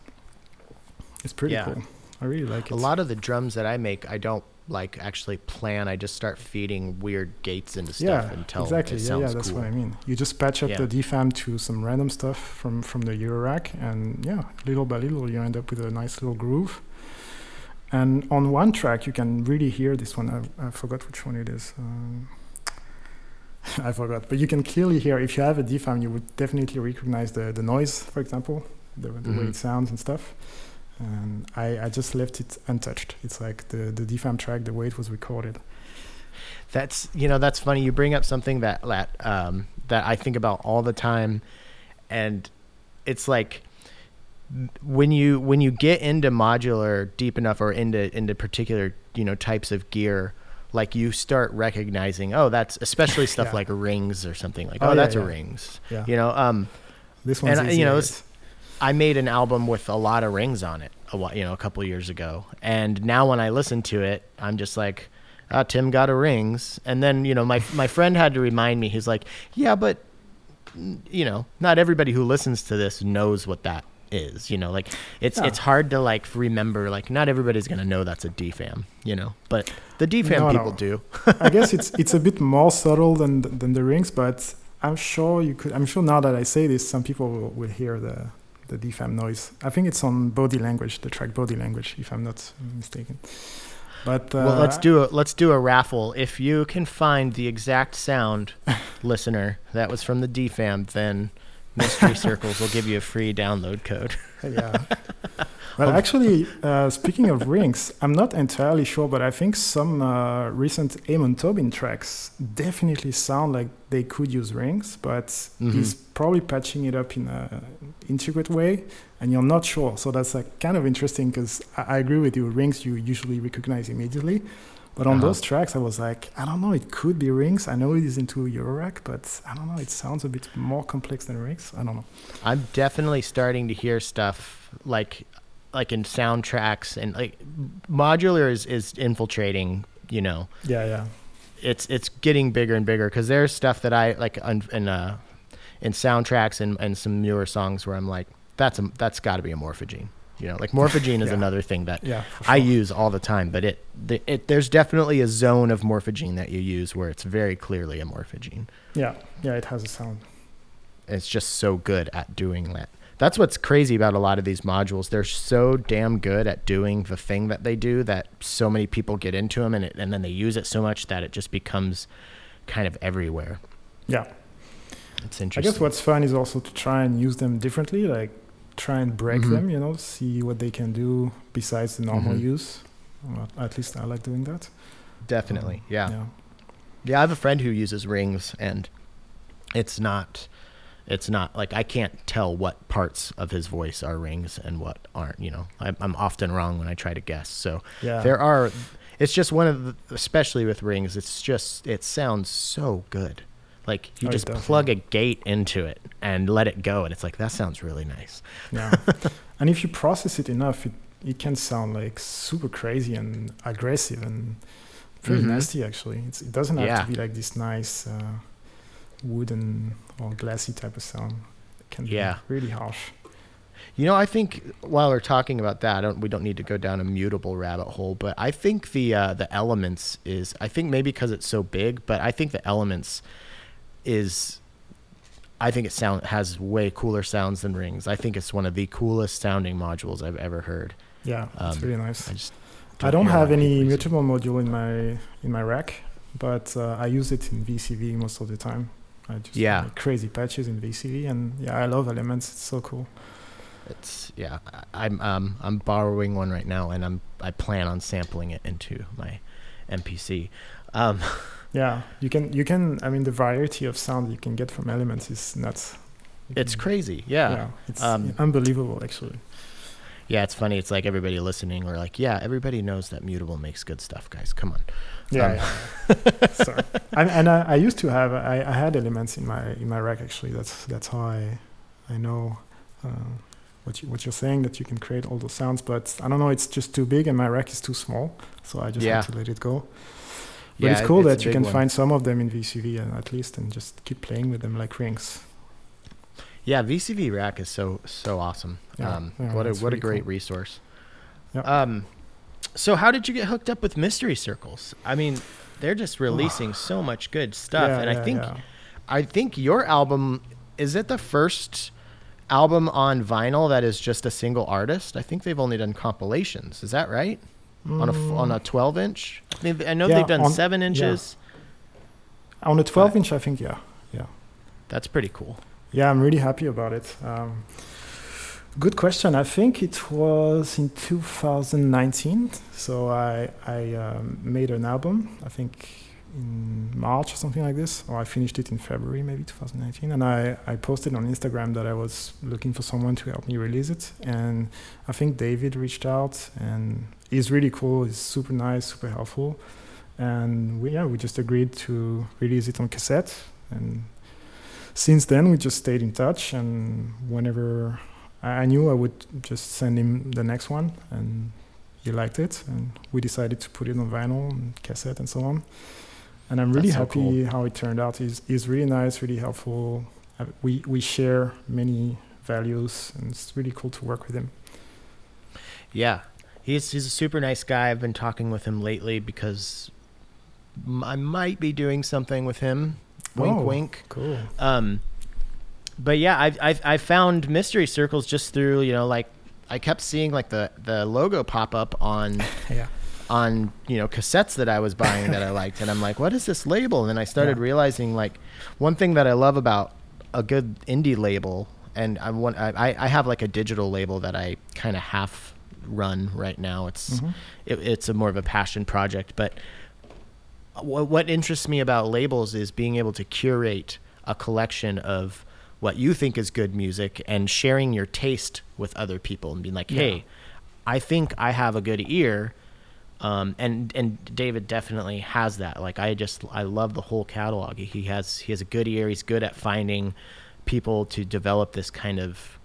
It's pretty Yeah. cool. I really like it. A lot of the drums that I make, I don't like actually plan. I just start feeding weird gates into stuff yeah, until exactly. it Yeah, sounds yeah, that's cool. what I mean. You just patch up Yeah. the DFAM to some random stuff from from the Eurorack, and yeah, little by little, you end up with a nice little groove. And on one track, you can really hear this one. I, I forgot which one it is. Um, [LAUGHS] I forgot. But you can clearly hear if you have a DFAM, you would definitely recognize the, the noise, for example, the, the way Mhm. it sounds and stuff. And I, I just left it untouched. It's like the, the DFAM track, the way it was recorded. That's you know that's funny. You bring up something that that um, that I think about all the time, and it's like when you when you get into modular deep enough or into into particular you know types of gear like you start recognizing oh that's especially [LAUGHS] stuff Yeah. like rings or something like Oh, oh, yeah, that's a rings Yeah. you know um This one's And, easy, you know, it's-. I made an album with a lot of rings on it, a while, you know, a couple years ago. And now when I listen to it, I'm just like, ah, Tim got a rings. And then, you know, my my friend had to remind me. He's like, yeah, but you know, not everybody who listens to this knows what that is. You know, like it's Yeah. it's hard to like remember. Like not everybody's gonna know that's a DFAM. You know, but the DFAM No, people no. do. [LAUGHS] I guess it's it's a bit more subtle than than the rings, but I'm sure you could. I'm sure now that I say this, some people will, will hear the the DFAM noise. I think it's on Body Language, the track Body Language, if I'm not mistaken. But uh, well, let's do a let's do a raffle. If you can find the exact sound, [LAUGHS] listener, that was from the DFAM, then Mystery [LAUGHS] Circles will give you a free download code. yeah. Well, actually, uh, speaking of rings, I'm not entirely sure, but I think some uh, recent Amon Tobin tracks definitely sound like they could use rings, but he's probably patching it up in a intricate way, and you're not sure. So that's like kind of interesting because I, I agree with you. Rings you usually recognize immediately, but on Uh-huh. those tracks, I was like, I don't know, it could be rings. I know it is into Eurorack, but I don't know. It sounds a bit more complex than rings. I don't know. I'm definitely starting to hear stuff like like in soundtracks and like modular is, is infiltrating, you know, Yeah, yeah. it's it's getting bigger and bigger because there's stuff that I like un, in uh in soundtracks and, and some newer songs where I'm like that's a that's got to be a morphagene you know like [LAUGHS] morphagene is Yeah. another thing that Yeah, for I use all the time but it, the, it there's definitely a zone of morphagene that you use where it's very clearly a morphagene Yeah, yeah, it has a sound. it's just so good at doing that that's what's crazy about a lot of these modules they're so damn good at doing the thing that they do that so many people get into them and, it, and then they use it so much that it just becomes kind of everywhere Yeah. it's interesting. I guess what's fun is also to try and use them differently, like try and break Mhm. them, you know, see what they can do besides the normal Mhm. use. Well, at least I like doing that. definitely yeah. Yeah. Yeah, I have a friend who uses rings, and it's not, it's not like I can't tell what parts of his voice are rings and what aren't. You know, I'm, I'm often wrong when I try to guess. So Yeah. there are, it's just one of the, especially with rings, it's just it sounds so good. Like you Oh, just does, plug a gate into it and let it go, and it's like that sounds really nice. yeah. [LAUGHS] and if you process it enough, it, it can sound like super crazy and aggressive and pretty Mhm. nasty, actually. It's, it doesn't have Yeah. to be like this nice uh, wooden or glassy type of sound. It can Yeah. be really harsh. You know, I think while we're talking about that, I don't, we don't need to go down a mutable rabbit hole, but I think the uh, the elements is I think maybe because it's so big, but I think the elements is I think it sound has way cooler sounds than rings. I think it's one of the coolest sounding modules I've ever heard. Yeah, it's Um, really nice. I just I don't have any people use it. mutable module in my in my rack, but uh, I use it in VCV most of the time. I just Yeah. make crazy patches in VCV, and yeah, I love elements. It's so cool. It's yeah. I'm um I'm borrowing one right now, and I'm I plan on sampling it into my MPC. Um, [LAUGHS] Yeah, you can you can. I mean, the variety of sound you can get from elements is nuts. You it's can- crazy. Yeah. it's Um, unbelievable actually. Yeah, it's funny. It's like everybody listening, we're like, yeah, everybody knows that Mutable makes good stuff, guys. Come on. Yeah, Um, yeah. [LAUGHS] Sorry. And, and I, I used to have I, I had elements in my in my rack actually. That's that's how I I know uh, what you what you're saying that you can create all those sounds. But I don't know. It's just too big and my rack is too small, so I just Yeah. had to let it go. But Yeah, it's cool it's that you can one. find some of them in VCV and at least and just keep playing with them like rings. Yeah, VCV Rack is so so awesome. Yeah, um, what a what a great cool. resource. Um, so how did you get hooked up with Mystery Circles? I mean, they're just releasing [SIGHS] so much good stuff, Yeah, and I think yeah. I think your album is it the first album on vinyl that is just a single artist. I think they've only done compilations. Is that right? On a on a 12 inch. I, mean, I know Mm. Yeah, they've done on- seven inches. on a 12 inch, I think, yeah, yeah. That's pretty cool. Yeah, I'm really happy about it. Um, good question. I think it was in 2019. So I I um, made an album. I think in March or something like this, or I finished it in February, maybe 2019. And I, I posted on Instagram that I was looking for someone to help me release it. And I think David reached out, and he's really cool. He's super nice, super helpful. And we, yeah, we just agreed to release it on cassette. And since then, we just stayed in touch. And whenever I knew I would just send him the next one, and he liked it, and we decided to put it on vinyl and cassette and so on and I'm really happy cool. how it turned out. He's, he's really nice, really helpful. Uh, we we share many values, and it's really cool to work with him. Yeah, he's he's a super nice guy. I've been talking with him lately because I might be doing something with him. Wink, oh, wink. Cool. Um, but yeah, I've, I I found mystery circles just through you know like I kept seeing like the the logo pop up on [LAUGHS] yeah on you know cassettes that I was buying that I liked, and I'm like, what is this label? And then I started yeah. realizing like one thing that I love about a good indie label, and I want I, I have like a digital label that I kind of half run right now. It's mm-hmm. it, it's a more of a passion project, but what, what interests me about labels is being able to curate a collection of what you think is good music and sharing your taste with other people and being like, hey, yeah. I think I have a good ear um, and and David definitely has that. Like I just I love the whole catalog. He has he has a good ear. He's good at finding people to develop this kind of.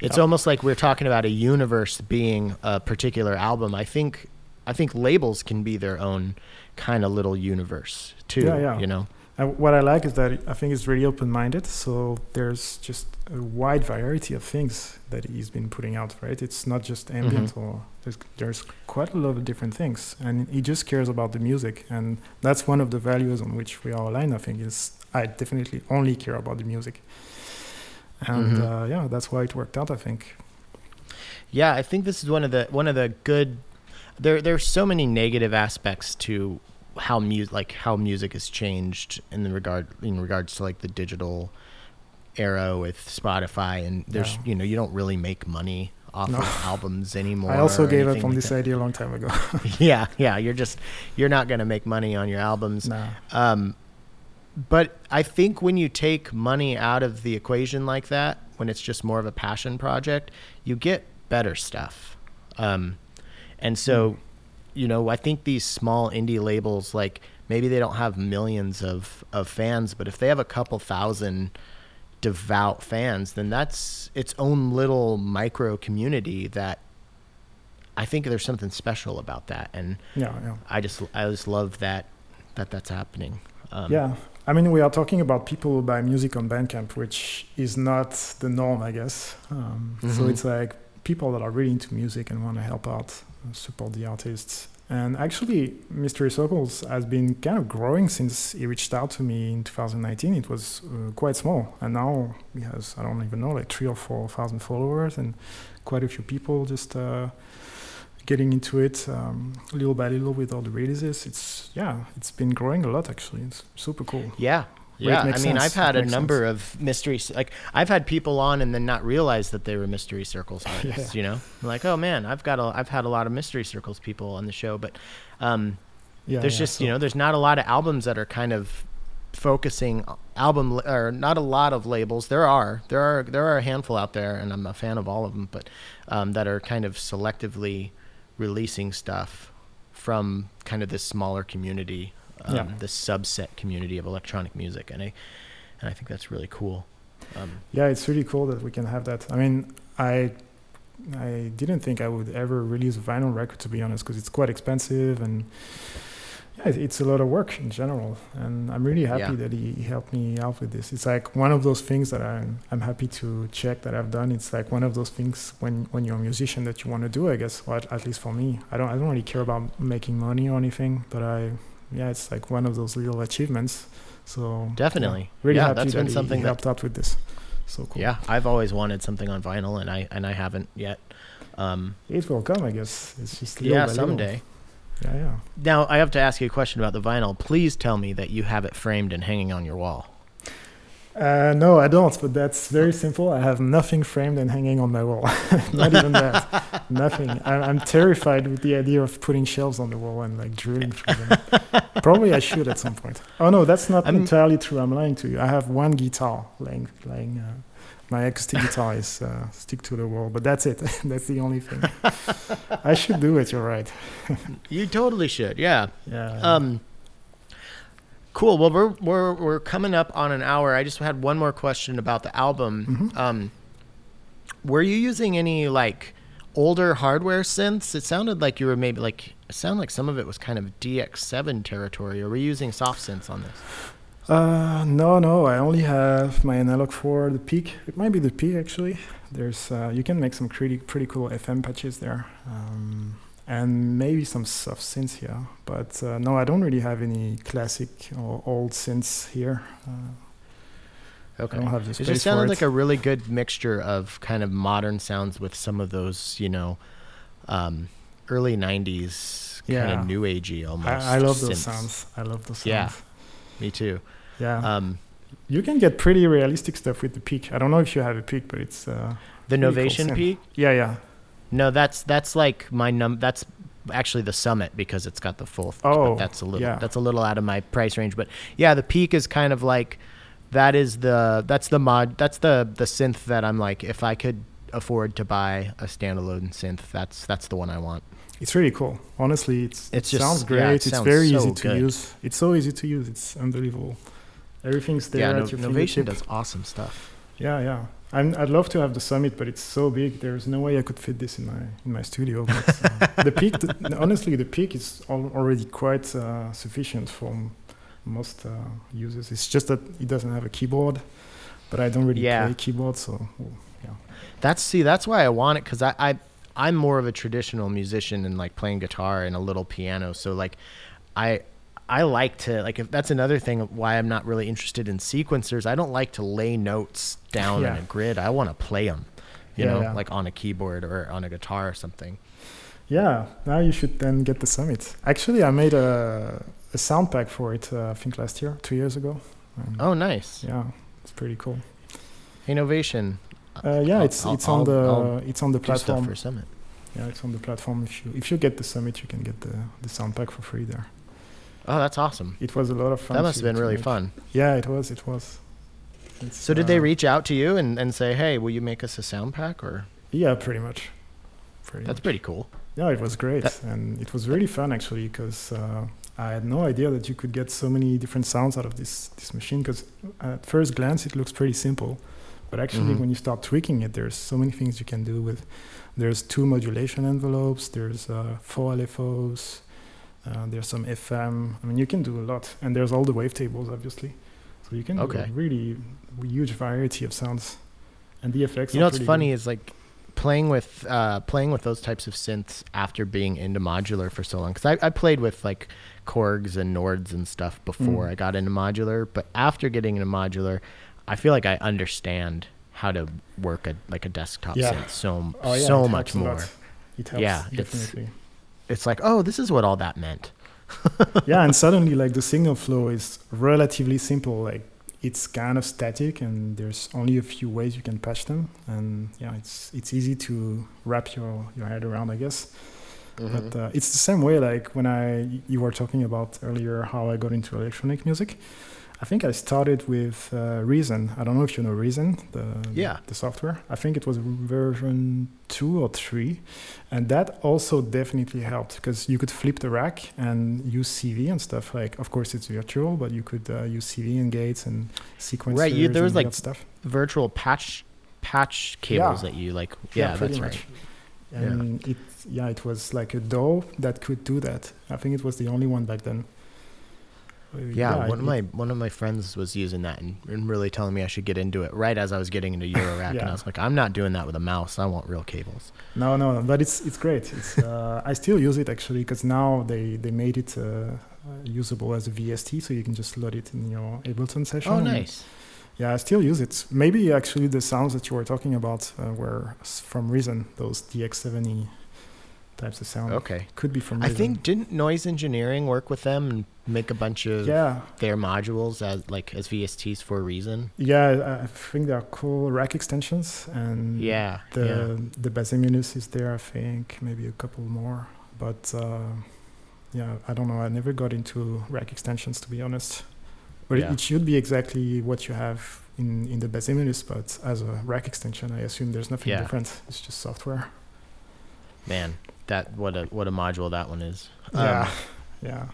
It's yep. almost like we're talking about a universe being a particular album. I think I think labels can be their own kind of little universe too. Yeah, yeah. You know. And what I like is that I think it's really open-minded. So there's just a wide variety of things that he's been putting out. Right? It's not just ambient mm-hmm. or there's there's quite a lot of different things, and he just cares about the music, and that's one of the values on which we are aligned. I think is I definitely only care about the music, and mm-hmm. uh, yeah, that's why it worked out. I think. Yeah, I think this is one of the one of the good. There there are so many negative aspects to how music like how music has changed in the regard in regards to like the digital era with Spotify and there's yeah. you know you don't really make money off no. of [LAUGHS] albums anymore. I also gave up on like this that. idea a long time ago. [LAUGHS] yeah, yeah, you're just you're not going to make money on your albums. No. Um, but I think when you take money out of the equation like that, when it's just more of a passion project, you get better stuff. Um, and so mm you know, I think these small indie labels, like maybe they don't have millions of, of fans, but if they have a couple thousand devout fans, then that's its own little micro community that I think there's something special about that. And yeah, yeah. I just, I just love that, that that's happening. Um, yeah. I mean, we are talking about people who buy music on Bandcamp, which is not the norm, I guess. Um, mm-hmm. So it's like people that are really into music and want to help out support the artists. And actually, Mystery Circles has been kind of growing since he reached out to me in 2019. It was uh, quite small, and now he has I don't even know like three or four thousand followers and quite a few people just uh, getting into it um, little by little with all the releases. It's yeah, it's been growing a lot actually. It's super cool. Yeah, yeah, I mean, sense. I've had a number sense. of mystery, like I've had people on and then not realize that they were mystery circles [LAUGHS] artists. yeah. You know, like oh man, I've got a, I've had a lot of mystery circles people on the show, but um, yeah, there's yeah, just so. you know, there's not a lot of albums that are kind of focusing album or not a lot of labels. There are, there are, there are a handful out there, and I'm a fan of all of them, but um, that are kind of selectively releasing stuff from kind of this smaller community um, yeah. the subset community of electronic music, and I and I think that's really cool. Um, yeah, it's really cool that we can have that. I mean, I I didn't think I would ever release a vinyl record to be honest, because it's quite expensive and yeah, it's a lot of work in general. And I'm really happy yeah. that he, he, helped me out with this. It's like one of those things that I'm I'm happy to check that I've done. It's like one of those things when when you're a musician that you want to do. I guess, or at, at least for me, I don't I don't really care about making money or anything, but I yeah, it's like one of those little achievements. So definitely, yeah, really yeah, happy that's been that something he helped out with this. So cool. Yeah, I've always wanted something on vinyl, and I and I haven't yet. Um, it will come, I guess. It's just yeah, someday. Yeah, yeah. Now I have to ask you a question about the vinyl. Please tell me that you have it framed and hanging on your wall. Uh, no, I don't. But that's very simple. I have nothing framed and hanging on my wall. [LAUGHS] Not even that. [LAUGHS] nothing. I, I'm terrified with the idea of putting shelves on the wall and like drilling through them. Probably I should at some point. Oh no, that's not I'm- entirely true. I'm lying to you. I have one guitar laying, laying. Uh, my acoustic guitar is uh, stick to the wall, but that's it. [LAUGHS] that's the only thing. I should do it. You're right. You totally should. Yeah. Yeah. Um. Cool. Well, we're we're we're coming up on an hour. I just had one more question about the album. Mhm. Um, were you using any like older hardware synths? It sounded like you were maybe like it sounded like some of it was kind of DX7 territory. Or were you using soft synths on this? Uh, no, no. I only have my Analog Four the peak. It might be the peak actually. There's uh, you can make some pretty pretty cool FM patches there, um, and maybe some soft synths here. But uh, no, I don't really have any classic or old synths here. Uh, Okay. I don't have the It space just sounded like a really good mixture of kind of modern sounds with some of those, you know, um, early '90s kind Yeah. of new agey almost. I, I love those sounds. I love those sounds. Yeah. Me too. Yeah. Um, you can get pretty realistic stuff with the peak. I don't know if you have a peak, but it's uh, the Pretty cool Novation. Peak. yeah, yeah. No, that's that's like my num. That's actually the Summit because it's got the full. Oh, but that's a little. yeah. That's a little out of my price range, but yeah, the Peak is kind of like that is the that's the mod that's the the synth that I'm like if I could afford to buy a standalone synth that's that's the one I want. It's really cool. Honestly, it's, It's it just- sounds yeah, great. it it's sounds very so easy to good. use. It's so easy to use. It's unbelievable. Everything's there yeah, at no, your Novation fingertip. does awesome stuff. Yeah, yeah. I'm, I'd love to have the Summit, but it's so big. There's no way I could fit this in my in my studio. But, uh, the peak, the, honestly, the peak is al- already quite uh, sufficient for most uh, users. It's just that it doesn't have a keyboard, but I don't really Yeah. play keyboard, so yeah. That's see, that's why I want it because I, I I'm more of a traditional musician and like playing guitar and a little piano. So like, I I like to like if that's another thing why I'm not really interested in sequencers. I don't like to lay notes down Yeah. in a grid. I want to play them, you Yeah, know, yeah. like on a keyboard or on a guitar or something. Yeah, now you should then get the Summit. Actually, I made a a sound pack for it. Uh, I think last year, two years ago. Um, Oh, nice yeah, it's pretty cool. innovation. Uh, yeah, I'll- it's I'll- it's on the I'll it's on the platform. for Summit. Yeah, it's on the platform. If you if you get the Summit, you can get the the sound pack for free there. Oh, that's awesome. It was a lot of fun. That must have been really make. fun. Yeah, it was. It was. It's, So did they uh, reach out to you and, and say, hey, will you make us a sound pack or? Yeah, pretty much. Pretty That's much. pretty cool. Yeah, it was great, That- and it was really fun actually because uh, I had no idea that you could get so many different sounds out of this this machine. Because at first glance, it looks pretty simple, but actually, Mhm. when you start tweaking it, there's so many things you can do with. There's two modulation envelopes. There's uh, four LFOs. Uh, there's some FM. I mean, you can do a lot, and there's all the wavetables, obviously. So you can do a really huge variety of sounds, and the effects. You know what's funny good. is like playing with uh, playing with those types of synths after being into modular for so long. Because I, I played with like Korgs and Nords and stuff before Mm. I got into modular, but after getting into modular, I feel like I understand how to work a like a desktop Yeah. synth so Oh, yeah, so it much helps a lot. more. It helps, Yeah, definitely. It's like oh, this is what all that meant. [LAUGHS] yeah, and suddenly like the signal flow is relatively simple. Like it's kind of static, and there's only a few ways you can patch them. And yeah, it's it's easy to wrap your your head around, I guess. Mm-hmm. But uh, it's the same way. Like when I you were talking about earlier how I got into electronic music. I think I started with uh, Reason. I don't know if you know Reason, the Yeah. the software. I think it was version two or three, and that also definitely helped because you could flip the rack and use CV and stuff. Like, of course, it's virtual, but you could uh, use CV and gates and sequencers. Right, you- there was, like, stuff. Virtual patch patch cables Yeah. that you like. Yeah, pretty that's much. right. And it, yeah, it was like a DAW that could do that. I think it was the only one back then. Uh, Yeah, one of my one of my friends was using that and, and really telling me I should get into it right as I was getting into Eurorack, and I was like, I'm not doing that with a mouse. I want real cables. No, no, but it's it's great. It's uh, [LAUGHS] I still use it actually because now they they made it uh, uh, usable as a VST, so you can just load it in your Ableton session. Oh, nice. Yeah, I still use it. Maybe actually the sounds that you were talking about uh, were from Reason, those DX70 types of sound. Okay. Could be from. I Raven. think didn't Noise Engineering work with them and make a bunch of Yeah, their modules as like as VSTs for a reason? yeah. I- I think they are cool rack extensions, and Yeah. the yeah. the Basimilus is there. I think maybe a couple more, but uh, yeah, I don't know. I never got into rack extensions to be honest. But Yeah. it, it should be exactly what you have in in the Basimilus, but as a rack extension, I assume there's nothing Yeah. different. It's just software. Man, that what a what a module that one is. yeah, Um, yeah.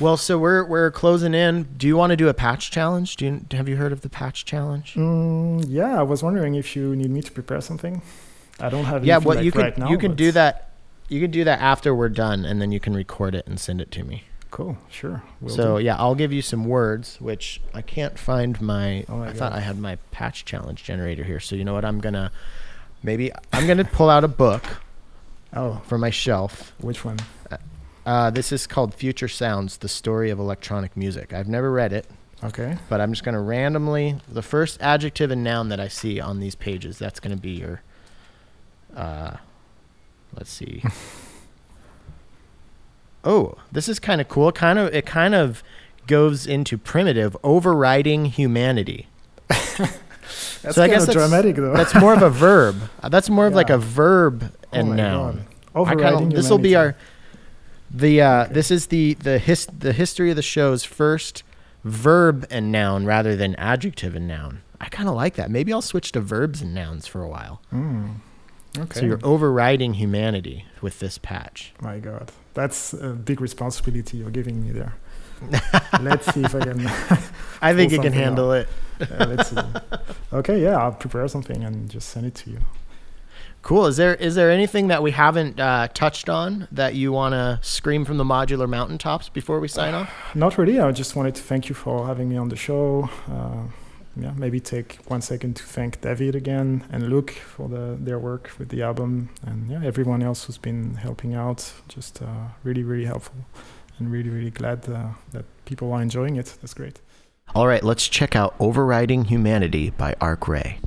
well, so we're we're closing in. Do you want to do a patch challenge? Do you have you heard of the patch challenge? Mm, yeah, I was wondering if you need me to prepare something. I don't have. yeah, anything, what like, you can right now, you can but do that. You can do that after we're done, and then you can record it and send it to me. Cool, sure. will so do. yeah, I'll give you some words, which I can't find my. Oh my I thought I had my patch challenge generator here. So you know what? I'm gonna maybe I'm gonna pull out a book oh, from my shelf. which one? Uh, this is called Future Sounds: The Story of Electronic Music. I've never read it, Okay. but I'm just gonna randomly the first adjective and noun that I see on these pages. That's gonna be your. Uh, let's see. [LAUGHS] oh, this is kind of cool. Kind of it kind of goes into primitive overriding humanity. [LAUGHS] That's So I guess of that's- dramatic, though. That's more of a verb. [LAUGHS] Uh, That's more of like a verb Oh and my noun. This will be our the uh, Okay. this is the the his, the history of the show's first verb and noun rather than adjective and noun. I kind of like that. Maybe I'll switch to verbs and nouns for a while. Mm. Okay. So you're overriding humanity with this patch. My God, that's a big responsibility you're giving me there. [LAUGHS] let's see if I can. [LAUGHS] I [LAUGHS] think you can handle it. uh, let's see. Okay, yeah, I'll prepare something and just send it to you. Cool. Is there is there anything that we haven't uh, touched on that you want to scream from the modular mountaintops before we sign off? [SIGHS] Not really. I just wanted to thank you for having me on the show. Uh, yeah, maybe take one second to thank David again and Luke for the, their work with the album, and yeah, everyone else who's been helping out. Just uh, really, really helpful, and really, really glad uh, that people are enjoying it. That's great. All right, let's check out Overriding Humanity by Arc Ray.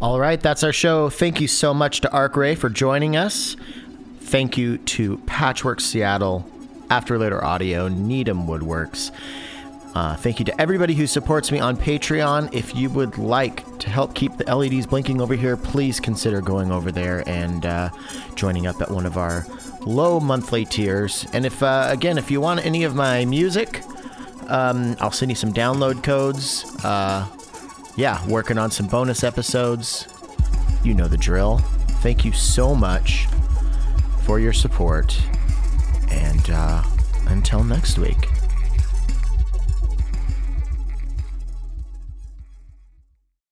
All right, that's our show. Thank you so much to Arcray for joining us. Thank you to Patchwerks Seattle, After Later Audio, Needham Woodworks. Uh, thank you to everybody who supports me on Patreon. If you would like to help keep the LEDs blinking over here, please consider going over there and uh, joining up at one of our low monthly tiers. And if, uh, again, if you want any of my music, um, I'll send you some download codes. Yeah, working on some bonus episodes. You know the drill. Thank you so much for your support. And uh, until next week.